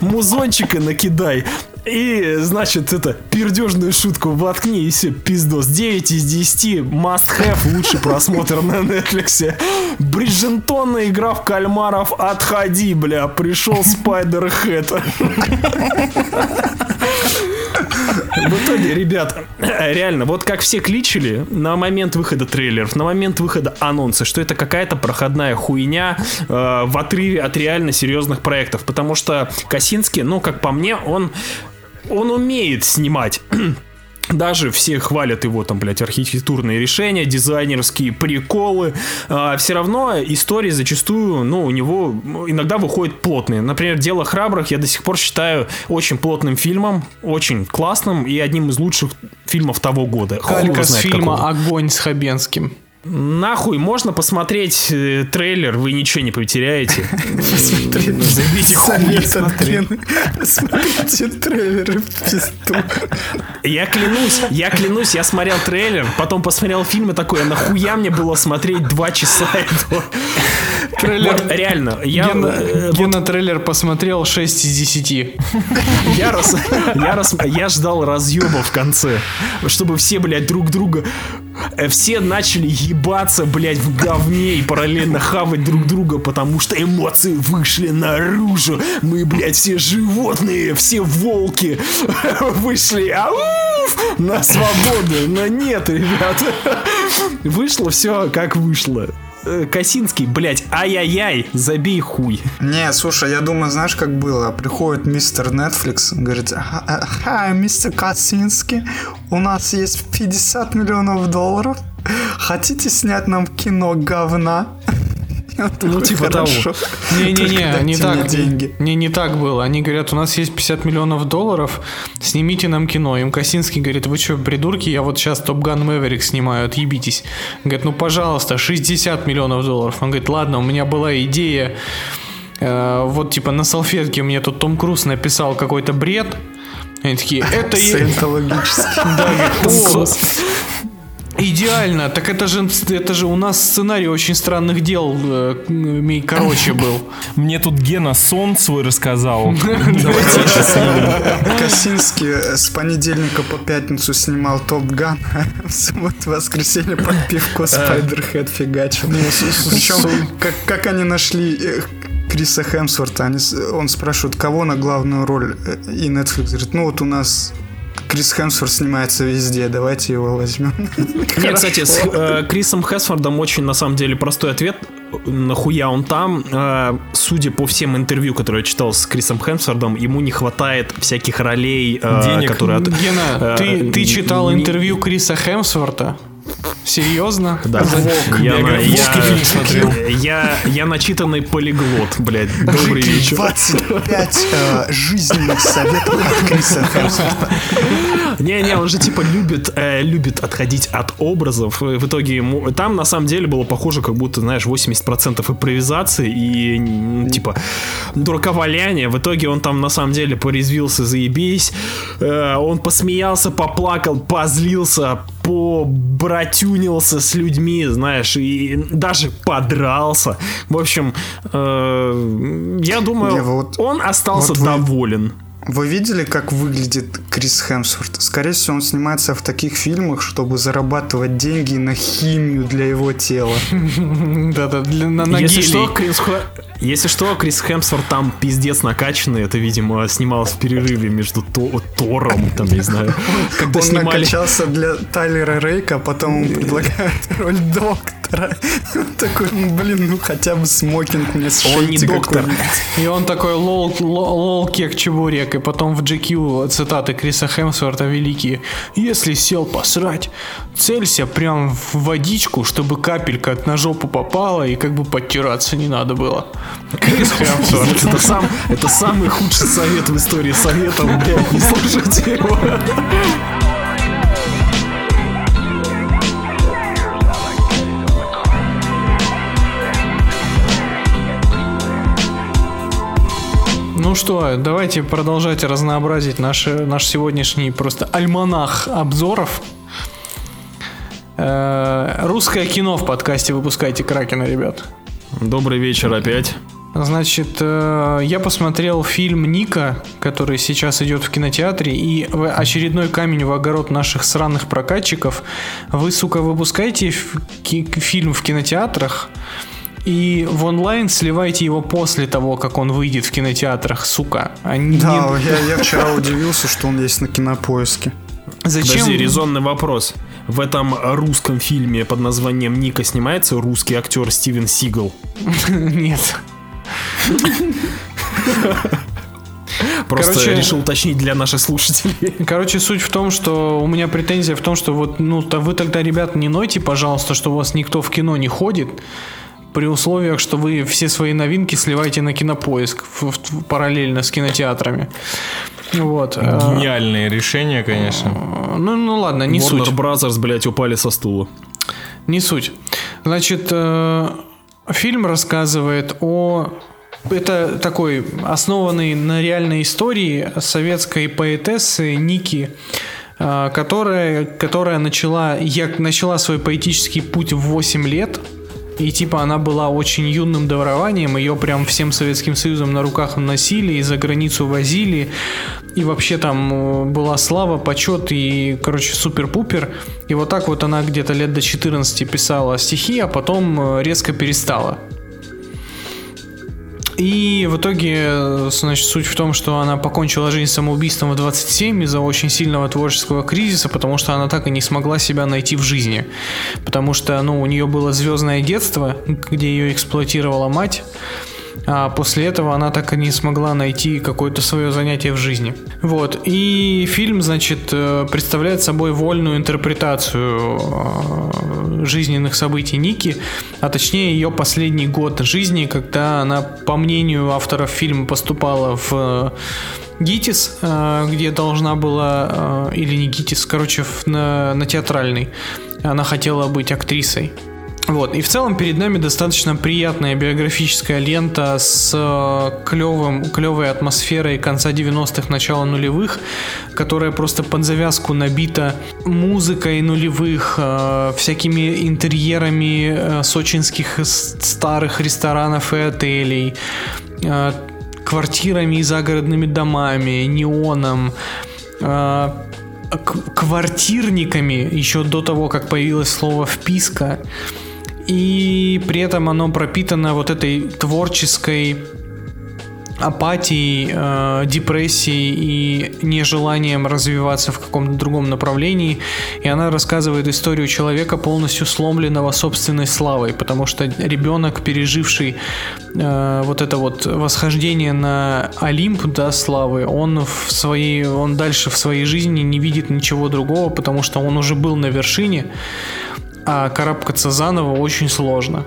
Музончика накидай. И, значит, это пердежную шутку воткни и все, пиздос. 9 из 10, must have, лучший просмотр на Netflix. Бриджентонная игра в кальмаров, отходи, бля, пришел Спайдер Хэт. В итоге, ребят, реально, вот как все кличили на момент выхода трейлеров, на момент выхода анонса, что это какая-то проходная хуйня э, в отрыве от реально серьезных проектов. Потому что Косинский, ну, как по мне, он, он умеет снимать даже все хвалят его там, блядь, архитектурные решения, дизайнерские приколы. А, все равно истории зачастую, ну, у него иногда выходят плотные. Например, «Дело храбрых» я до сих пор считаю очень плотным фильмом, очень классным и одним из лучших фильмов того года. Калька с фильма какого. «Огонь» с Хабенским. Нахуй, можно посмотреть э, трейлер, вы ничего не потеряете. Забейте от Гены. Смотрите пизду. Я клянусь, я клянусь, я смотрел трейлер, потом посмотрел фильм и такой, а нахуя мне было смотреть два часа этого? Трейлер. Вот реально, я, Гена, э, вот трейлер посмотрел 6 из 10. я, раз, я, раз, я ждал разъеба в конце, чтобы все, блядь, друг друга, э, все начали ебаться, блядь, в говне и параллельно хавать друг друга, потому что эмоции вышли наружу. Мы, блядь, все животные, все волки вышли ауф, на свободу. Но нет, ребята, вышло все как вышло. Э, Косинский, блядь, ай-яй-яй, забей хуй. Не, слушай, я думаю, знаешь, как было? Приходит мистер Netflix, говорит, «Хай, мистер Косинский, у нас есть 50 миллионов долларов. Хотите снять нам кино говна? Он такой, типа того. «Хорошо, Не-не-не, не так. деньги. Не, не так было. Они говорят, у нас есть 50 миллионов долларов, снимите нам кино. Им Косинский говорит, вы что, придурки, я вот сейчас Топ Ган Мэверик снимаю, отъебитесь. Говорит, ну пожалуйста, 60 миллионов долларов. Он говорит, ладно, у меня была идея, э, вот типа на салфетке мне тут Том Круз написал какой-то бред. Они такие, это... е- Саентологически. Да, говорит, «О, Идеально, так это же, это же у нас сценарий очень странных дел, э, короче, был. Мне тут Гена сон свой рассказал. Косинский э, с понедельника по пятницу снимал Топ Ган, в субботу воскресенье под пивко Спайдерхед фигачил. Причем, как, они нашли э, Криса Хемсворта, он спрашивает, кого на главную роль, э, и Netflix говорит, ну вот у нас Крис Хемсворт снимается везде, давайте его возьмем. Нет, кстати, с э, Крисом Хесфордом очень, на самом деле, простой ответ. Нахуя он там? Э, судя по всем интервью, которые я читал с Крисом Хемсвордом, ему не хватает всяких ролей, э, Денег. которые... от- Гена, э, ты, ты читал не- интервью Криса Хемсворта? Серьезно? Да. Я, на- Бегай, я- Волк фильм смотрел. я, я начитанный полиглот, блядь. Добрый вечер. 25 э, жизненных советов от Криса Хемсворта. Не-не, он же типа любит, э, любит отходить от образов. В итоге ему... Там на самом деле было похоже, как будто, знаешь, 80% импровизации и м, типа дураковаляния. В итоге он там на самом деле порезвился, заебись. Э, он посмеялся, поплакал, позлился, побратюнился с людьми, знаешь, и даже подрался. В общем, э, я думаю, Не, вот- он остался вот вы- доволен. Вы видели, как выглядит Крис Хемсворт? Скорее всего, он снимается в таких фильмах, чтобы зарабатывать деньги на химию для его тела. Да-да, для- на, на Если что, Крис Хемсворт там пиздец накачанный. Это, видимо, снималось в перерыве между То- Тором, там, не знаю. Когда Он накачался для Тайлера Рейка, а потом ему предлагают роль доктора. И Он такой, ну блин, ну хотя бы смокинг мне Он не сшейте доктор. И он такой lol, lol, lol кек чебурек. И потом в GQ цитаты Криса Хемсворта великие. Если сел посрать, целься прям в водичку, чтобы капелька на жопу попала и как бы подтираться не надо было. Крис Хемсворт. Это, сам, это самый худший совет в истории советов, блядь, не слушайте его. Ну что, давайте продолжать разнообразить наш, наш сегодняшний просто альманах обзоров. Э, Русское кино в подкасте выпускайте Кракена, ребят. Добрый вечер опять. Значит, э, я посмотрел фильм Ника, который сейчас идет в кинотеатре, и очередной камень в огород наших сраных прокатчиков. Вы, сука, выпускаете фильм в кинотеатрах, и в онлайн сливайте его после того, как он выйдет в кинотеатрах, сука. Они Да, я, я вчера удивился, что он есть на кинопоиске. Зачем? Подожди, резонный вопрос. В этом русском фильме под названием Ника снимается русский актер Стивен Сигал. Нет. Просто Короче- решил уточнить для наших слушателей. Короче, суть в том, что у меня претензия в том, что вот, ну, то вы тогда, ребят, не нойте, пожалуйста, что у вас никто в кино не ходит, при условиях, что вы все свои новинки сливаете на кинопоиск в- в- параллельно с кинотеатрами. Вот. э, Гениальное решение, конечно. Ну, ну ладно, не Warner суть. Brothers, блядь, упали со стула. Не суть. Значит, э, фильм рассказывает о... Это такой основанный на реальной истории советской поэтессы Ники, э, которая, которая начала, я, начала свой поэтический путь в 8 лет. И типа она была очень юным дарованием, ее прям всем Советским Союзом на руках носили и за границу возили. И вообще там э, была слава, почет и, короче, супер-пупер. И вот так вот она где-то лет до 14 писала стихи, а потом э, резко перестала. И в итоге, значит, суть в том, что она покончила жизнь самоубийством в 27 из-за очень сильного творческого кризиса, потому что она так и не смогла себя найти в жизни. Потому что, ну, у нее было звездное детство, где ее эксплуатировала мать, а после этого она так и не смогла найти какое-то свое занятие в жизни. Вот. И фильм, значит, э, представляет собой вольную интерпретацию э, жизненных событий Ники, а точнее ее последний год жизни, когда она, по мнению авторов фильма, поступала в э, ГИТИС, где должна была, или не ГИТИС, короче, на, на театральный. Она хотела быть актрисой. Вот, и в целом перед нами достаточно приятная биографическая лента с э, клевым, клевой атмосферой конца 90-х, начала нулевых, которая просто под завязку набита музыкой нулевых, э, всякими интерьерами э, сочинских старых ресторанов и отелей, квартирами и загородными домами, неоном, квартирниками еще до того, как появилось слово «вписка». И при этом оно пропитано вот этой творческой апатией, э, депрессией и нежеланием развиваться в каком-то другом направлении. И она рассказывает историю человека, полностью сломленного собственной славой, потому что ребенок, переживший э, вот это вот восхождение на Олимп, да, славы, он в своей, он дальше в своей жизни не видит ничего другого, потому что он уже был на вершине, а карабкаться заново очень сложно.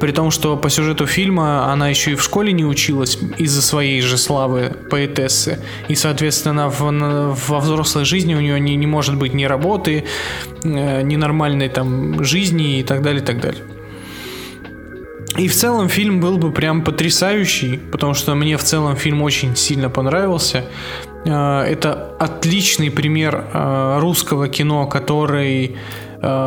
При том, что по сюжету фильма она еще и в школе не училась из-за своей же славы поэтессы. И, соответственно, в, на- во взрослой жизни у нее не, не может быть ни работы, э, ни нормальной там жизни и так далее, и так далее. И в целом фильм был бы прям потрясающий, потому что мне в целом фильм очень сильно понравился. Э, Это отличный пример э, русского кино, который,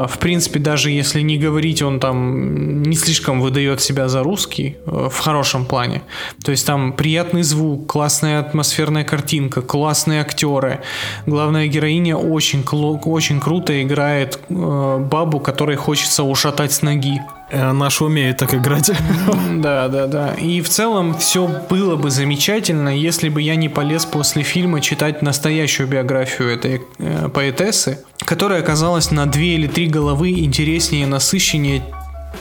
в принципе, даже если не говорить, он там не слишком выдает себя за русский э, в хорошем плане. То есть там приятный звук, классная атмосферная картинка, классные актеры. Главная героиня очень, очень круто играет э, бабу, которой хочется ушатать с ноги. Э, Наши умеют так играть. Да, да, да. И в целом все было бы замечательно, если бы я не полез после фильма читать настоящую биографию этой э, поэтессы, которая оказалась на две или три головы интереснее и насыщеннее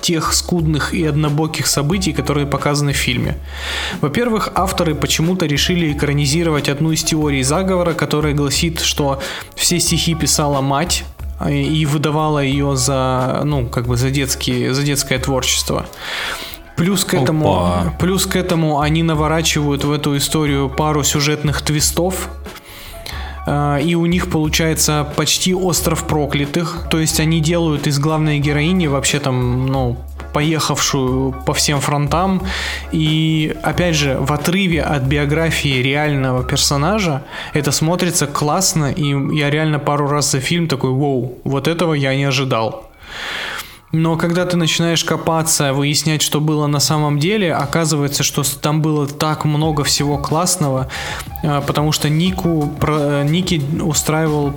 тех скудных и однобоких событий, которые показаны в фильме. Во-первых, авторы почему-то решили экранизировать одну из теорий заговора, которая гласит, что все стихи писала мать, и выдавала ее за, ну, как бы за, детские, за детское творчество. Плюс к этому, Опа. плюс к этому они наворачивают в эту историю пару сюжетных твистов, а, и у них получается почти остров проклятых. То есть они делают из главной героини вообще там, ну, поехавшую по всем фронтам. И опять же, в отрыве от биографии реального персонажа это смотрится классно. И я реально пару раз за фильм такой, вау, вот этого я не ожидал. Но когда ты начинаешь копаться, выяснять, что было на самом деле, оказывается, что там было так много всего классного, а, потому что Нику, про- Ники устраивал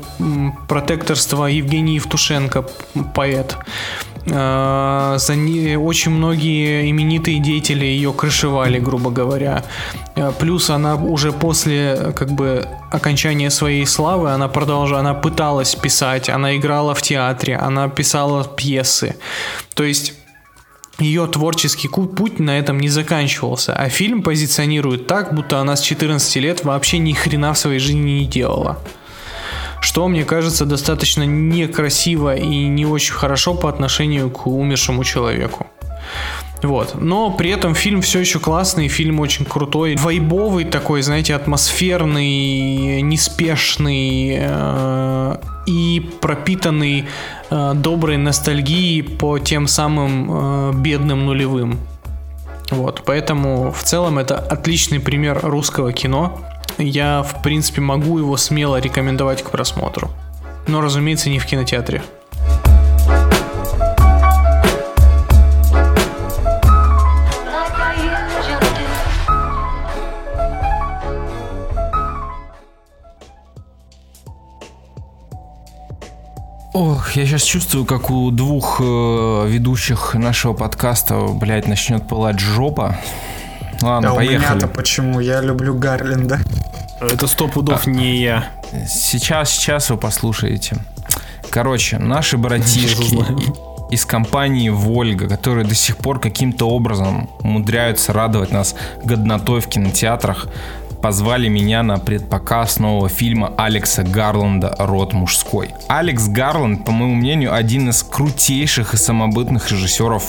протекторство Евгений Евтушенко, поэт. А, За не- очень многие именитые деятели ее крышевали, грубо говоря. А, Плюс она уже после как бы окончания своей славы, она продолжала, она пыталась писать, она играла в театре, она писала пьесы. То есть ее творческий путь на этом не заканчивался, а фильм позиционирует так, будто она с 14 лет вообще ни хрена в своей жизни не делала. Что, мне кажется, достаточно некрасиво и не очень хорошо по отношению к умершему человеку. Вот. Но при этом фильм все еще классный, фильм очень крутой, вайбовый такой, знаете, атмосферный, неспешный э, и пропитанный э, доброй ностальгией по тем самым э, бедным нулевым. Вот, поэтому в целом это отличный пример русского кино. Я, в принципе, могу его смело рекомендовать к просмотру. Но, разумеется, не в кинотеатре. Ох, я сейчас чувствую, как у двух э, ведущих нашего подкаста, блядь, начнет пылать жопа. Ладно, А у поехали. меня-то почему? Я люблю Гарлинда. Это сто пудов не я. Сейчас, сейчас вы послушаете. Короче, наши братишки из компании Вольга, которые до сих пор каким-то образом умудряются радовать нас годнотой в кинотеатрах, позвали меня на предпоказ нового фильма Алекса Гарланда «Род мужской». Алекс Гарланд, по моему мнению, один из крутейших и самобытных режиссеров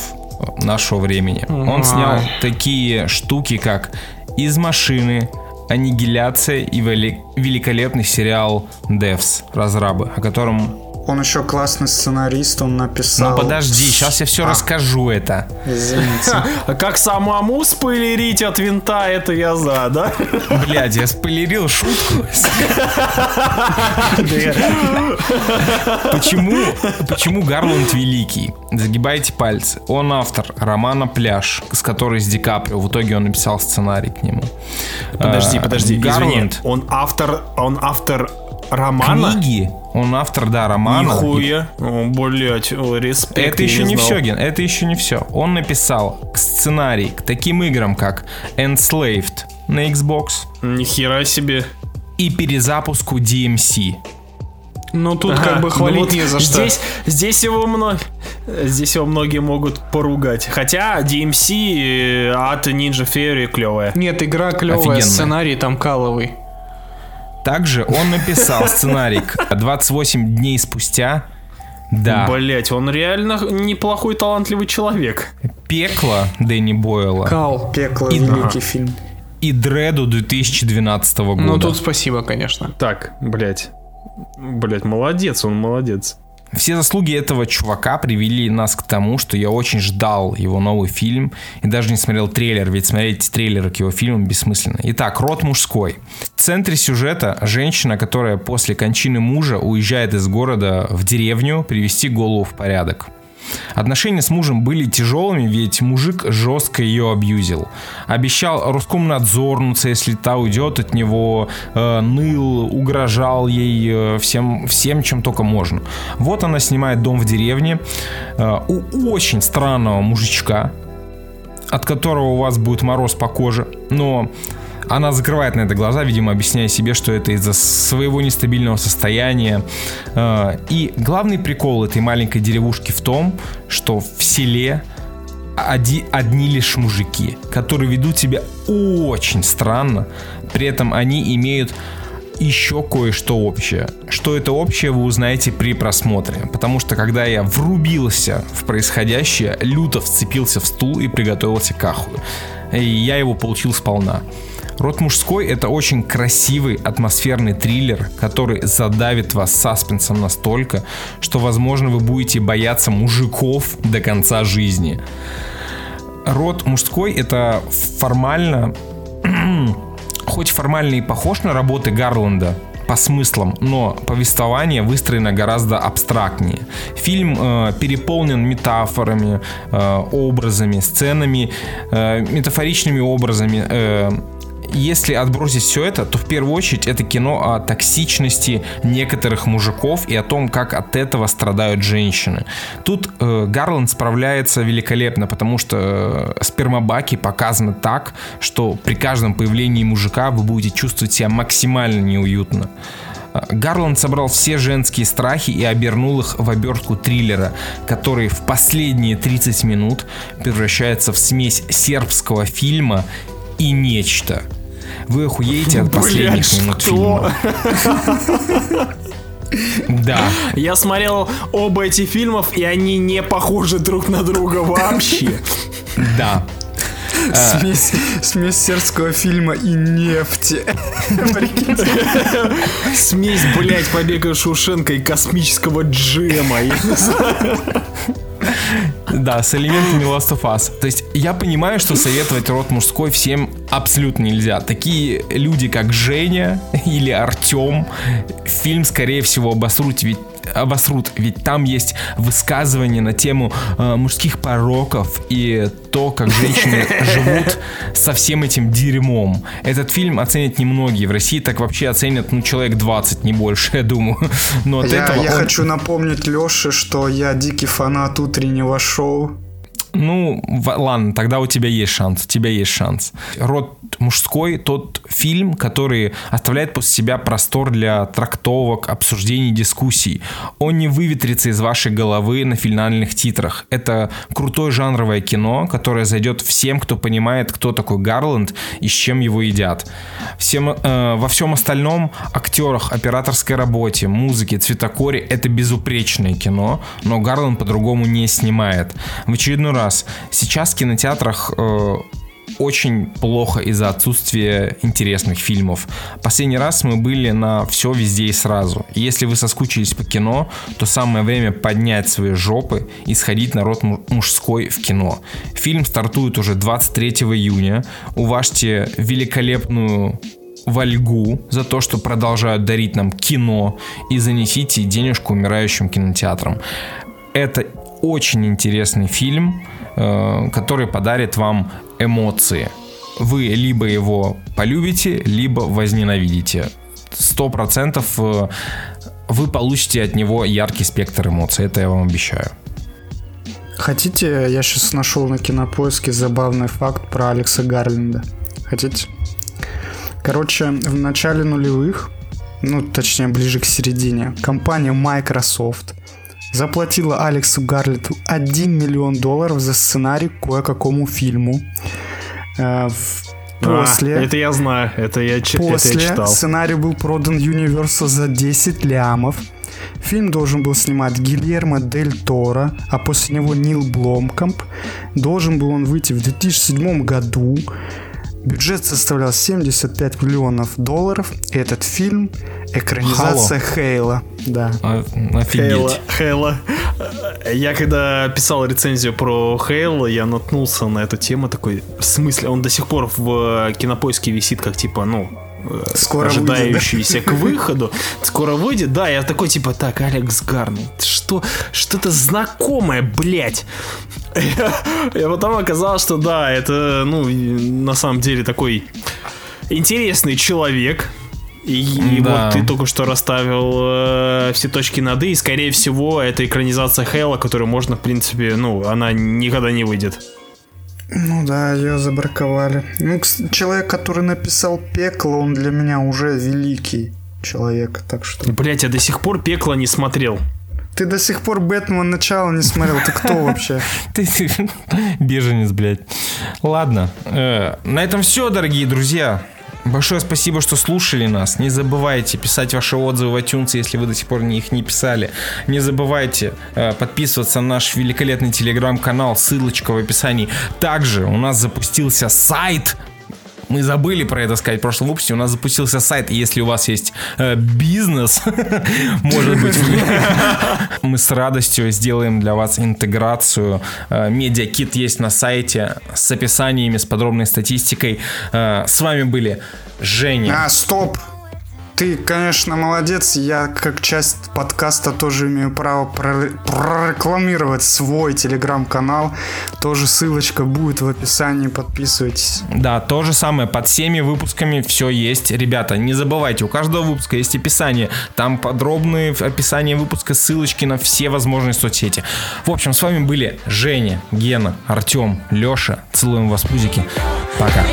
нашего времени. Он снял такие штуки, как «Из машины», «Аннигиляция» и вели- великолепный сериал «Девс» разрабы, о котором... Он еще классный сценарист, он написал... Но подожди, сейчас я все А. расскажу это. Извините. А как самому спойлерить от винта, это я за, да? Блядь, я спойлерил шутку. Почему, почему Гарланд великий? Загибайте пальцы. Он автор романа «Пляж», с которой с Ди Каприо. В итоге он написал сценарий к нему. Подожди, А, подожди, извини. Он автор, он автор романа? Книги. Он автор, да, романа. Нихуя. О, блять, респект. Это еще не знал. все, Ген, это еще не все. Он написал сценарий к таким играм, как Enslaved на Xbox Нихера себе. и перезапуску DMC. Но тут Ага, как бы ну хвалить вот не за что. Здесь, здесь его много, здесь его многие могут поругать. Хотя DMC э, от Ninja Theory клевая. Нет, игра клевая, Офигенная. сценарий там каловый. Также он написал сценарий к 28 дней спустя. Да, Блять, он реально неплохой талантливый человек. пекло Дэнни Бойла Кал. Пекло, И- великий фильм. и Дреду 2012 года. Ну тут спасибо, конечно. Так, блять. Блять, молодец, он молодец. Все заслуги этого чувака привели нас к тому, что я очень ждал его новый фильм и даже не смотрел трейлер, ведь смотреть трейлеры к его фильмам бессмысленно. Итак, род мужской. В центре сюжета женщина, которая после кончины мужа уезжает из города в деревню привести голову в порядок. Отношения с мужем были тяжелыми, ведь мужик жестко ее абьюзил. Обещал Роскомнадзорнуться, если та уйдет от него, э, ныл, угрожал ей э, всем, всем, чем только можно. Вот она снимает дом в деревне э, у очень странного мужичка, от которого у вас будет мороз по коже, но она закрывает на это глаза, видимо, объясняя себе, что это из-за своего нестабильного состояния. Э, И главный прикол этой маленькой деревушки в том, что в селе оди- одни лишь мужики, которые ведут себя очень странно, при этом они имеют еще кое-что общее. Что это общее, вы узнаете при просмотре. Потому что когда я врубился в происходящее, люто вцепился в стул и приготовился к аху. И я его получил сполна. Род мужской это очень красивый атмосферный триллер, который задавит вас саспенсом настолько, что возможно вы будете бояться мужиков до конца жизни. Род мужской это формально хоть формально и похож на работы Гарланда по смыслам, но повествование выстроено гораздо абстрактнее. Фильм э, переполнен метафорами, э, образами, сценами, э, метафоричными образами. э, если отбросить все это, то в первую очередь это кино о токсичности некоторых мужиков и о том, как от этого страдают женщины. Тут э, Гарланд справляется великолепно, потому что э, спермобаки показаны так, что при каждом появлении мужика вы будете чувствовать себя максимально неуютно. Э, Гарланд собрал все женские страхи и обернул их в обертку триллера, который в последние 30 минут превращается в смесь сербского фильма и нечто. Вы охуеете от последних Блядь, фильма. Да. Я смотрел оба эти фильмов, и они не похожи друг на друга вообще. Да. Смесь, смесь сербского фильма и нефти. Смесь, блядь, побега Шушенко и космического джема. Да, с элементами Last of Us. То есть я понимаю, что советовать род мужской всем абсолютно нельзя. Такие люди, как Женя или Артем, фильм, скорее всего, обосрут, ведь обосрут, ведь там есть высказывания на тему э, мужских пороков и то, как женщины живут со всем этим дерьмом. Этот фильм оценят немногие. В России так вообще оценят, ну, человек 20, не больше, я думаю. Но от Я, этого я он- хочу напомнить Леше, что я дикий фанат утреннего шоу. Ну, ладно, тогда у тебя есть шанс. У тебя есть шанс. Род мужской тот фильм, который оставляет после себя простор для трактовок, обсуждений, дискуссий. Он не выветрится из вашей головы на финальных титрах. Это крутое жанровое кино, которое зайдет всем, кто понимает, кто такой Гарланд и с чем его едят. Всем, э, во всем остальном актерах, операторской работе, музыке, цветокоре это безупречное кино, но Гарланд по-другому не снимает. В очередной раз, сейчас в кинотеатрах э, очень плохо из-за отсутствия интересных фильмов. Последний раз мы были на все везде и сразу. И если вы соскучились по кино, то самое время поднять свои жопы и сходить на рот му- мужской в кино. Фильм стартует уже 23 июня. Уважьте великолепную Вальгу за то, что продолжают дарить нам кино и занесите денежку умирающим кинотеатрам. Это очень интересный фильм, который подарит вам эмоции. Вы либо его полюбите, либо возненавидите. Сто процентов э, вы получите от него яркий спектр эмоций. Это я вам обещаю. Хотите, я сейчас нашел на кинопоиске забавный факт про Алекса Гарленда. Хотите? Короче, в начале нулевых, ну точнее ближе к середине, компания Microsoft заплатила Алексу Гарленду 1 миллион долларов за сценарий к кое-какому фильму. Э, в- После... А, это я знаю, это я, чи- это я После читал. сценарий был продан Universal за 10 лямов. Фильм должен был снимать Гильермо Дель Торо, а после него Нил Бломкамп. Должен был он выйти в 2007 году. Бюджет составлял 75 миллионов долларов. Этот фильм экранизация Хейла. Да. А, Офигеть. Хейла, Хейла. Я когда писал рецензию про Хейла, я наткнулся на эту тему такой, в смысле, он до сих пор в кинопоиске висит как типа, ну, э, Скоро ожидающийся к выходу. Скоро выйдет, да, я такой типа, так, Алекс Гарнет, что, что-то знакомое, блядь. И потом оказалось, что да, это, ну, на самом деле такой интересный человек. И, и Да. вот ты только что расставил э, все точки над «и», и, скорее всего, это экранизация Хейла, которую можно, в принципе, ну, она никогда не выйдет. Ну да, ее забраковали. Ну, человек, который написал пекло, он для меня уже великий человек. Так что... Блять, я до сих пор пекло не смотрел. Ты до сих пор Бэтмен начало не смотрел. Ты кто вообще? Ты беженец, блядь. Ладно. э, на этом все, дорогие друзья. Большое спасибо, что слушали нас. Не забывайте писать ваши отзывы в iTunes, если вы до сих пор их не писали. Не забывайте э, подписываться на наш великолепный телеграм-канал. Ссылочка в описании. Также у нас запустился сайт мы забыли про это сказать в прошлом выпуске. У нас запустился сайт, если у вас есть э, бизнес, может быть, мы с радостью сделаем для вас интеграцию. Э, Медиакит есть на сайте с описаниями, с подробной статистикой. Э, С вами были Женя. А, стоп! Ты, конечно, молодец. Я, как часть подкаста, тоже имею право про- прорекламировать свой телеграм-канал. Тоже ссылочка будет в описании. Подписывайтесь. Да, то же самое, под всеми выпусками все есть. Ребята, не забывайте, у каждого выпуска есть описание. Там подробные описания выпуска, ссылочки на все возможные соцсети. В общем, с вами были Женя, Гена, Артем, Леша. Целуем вас, пузики. Пока.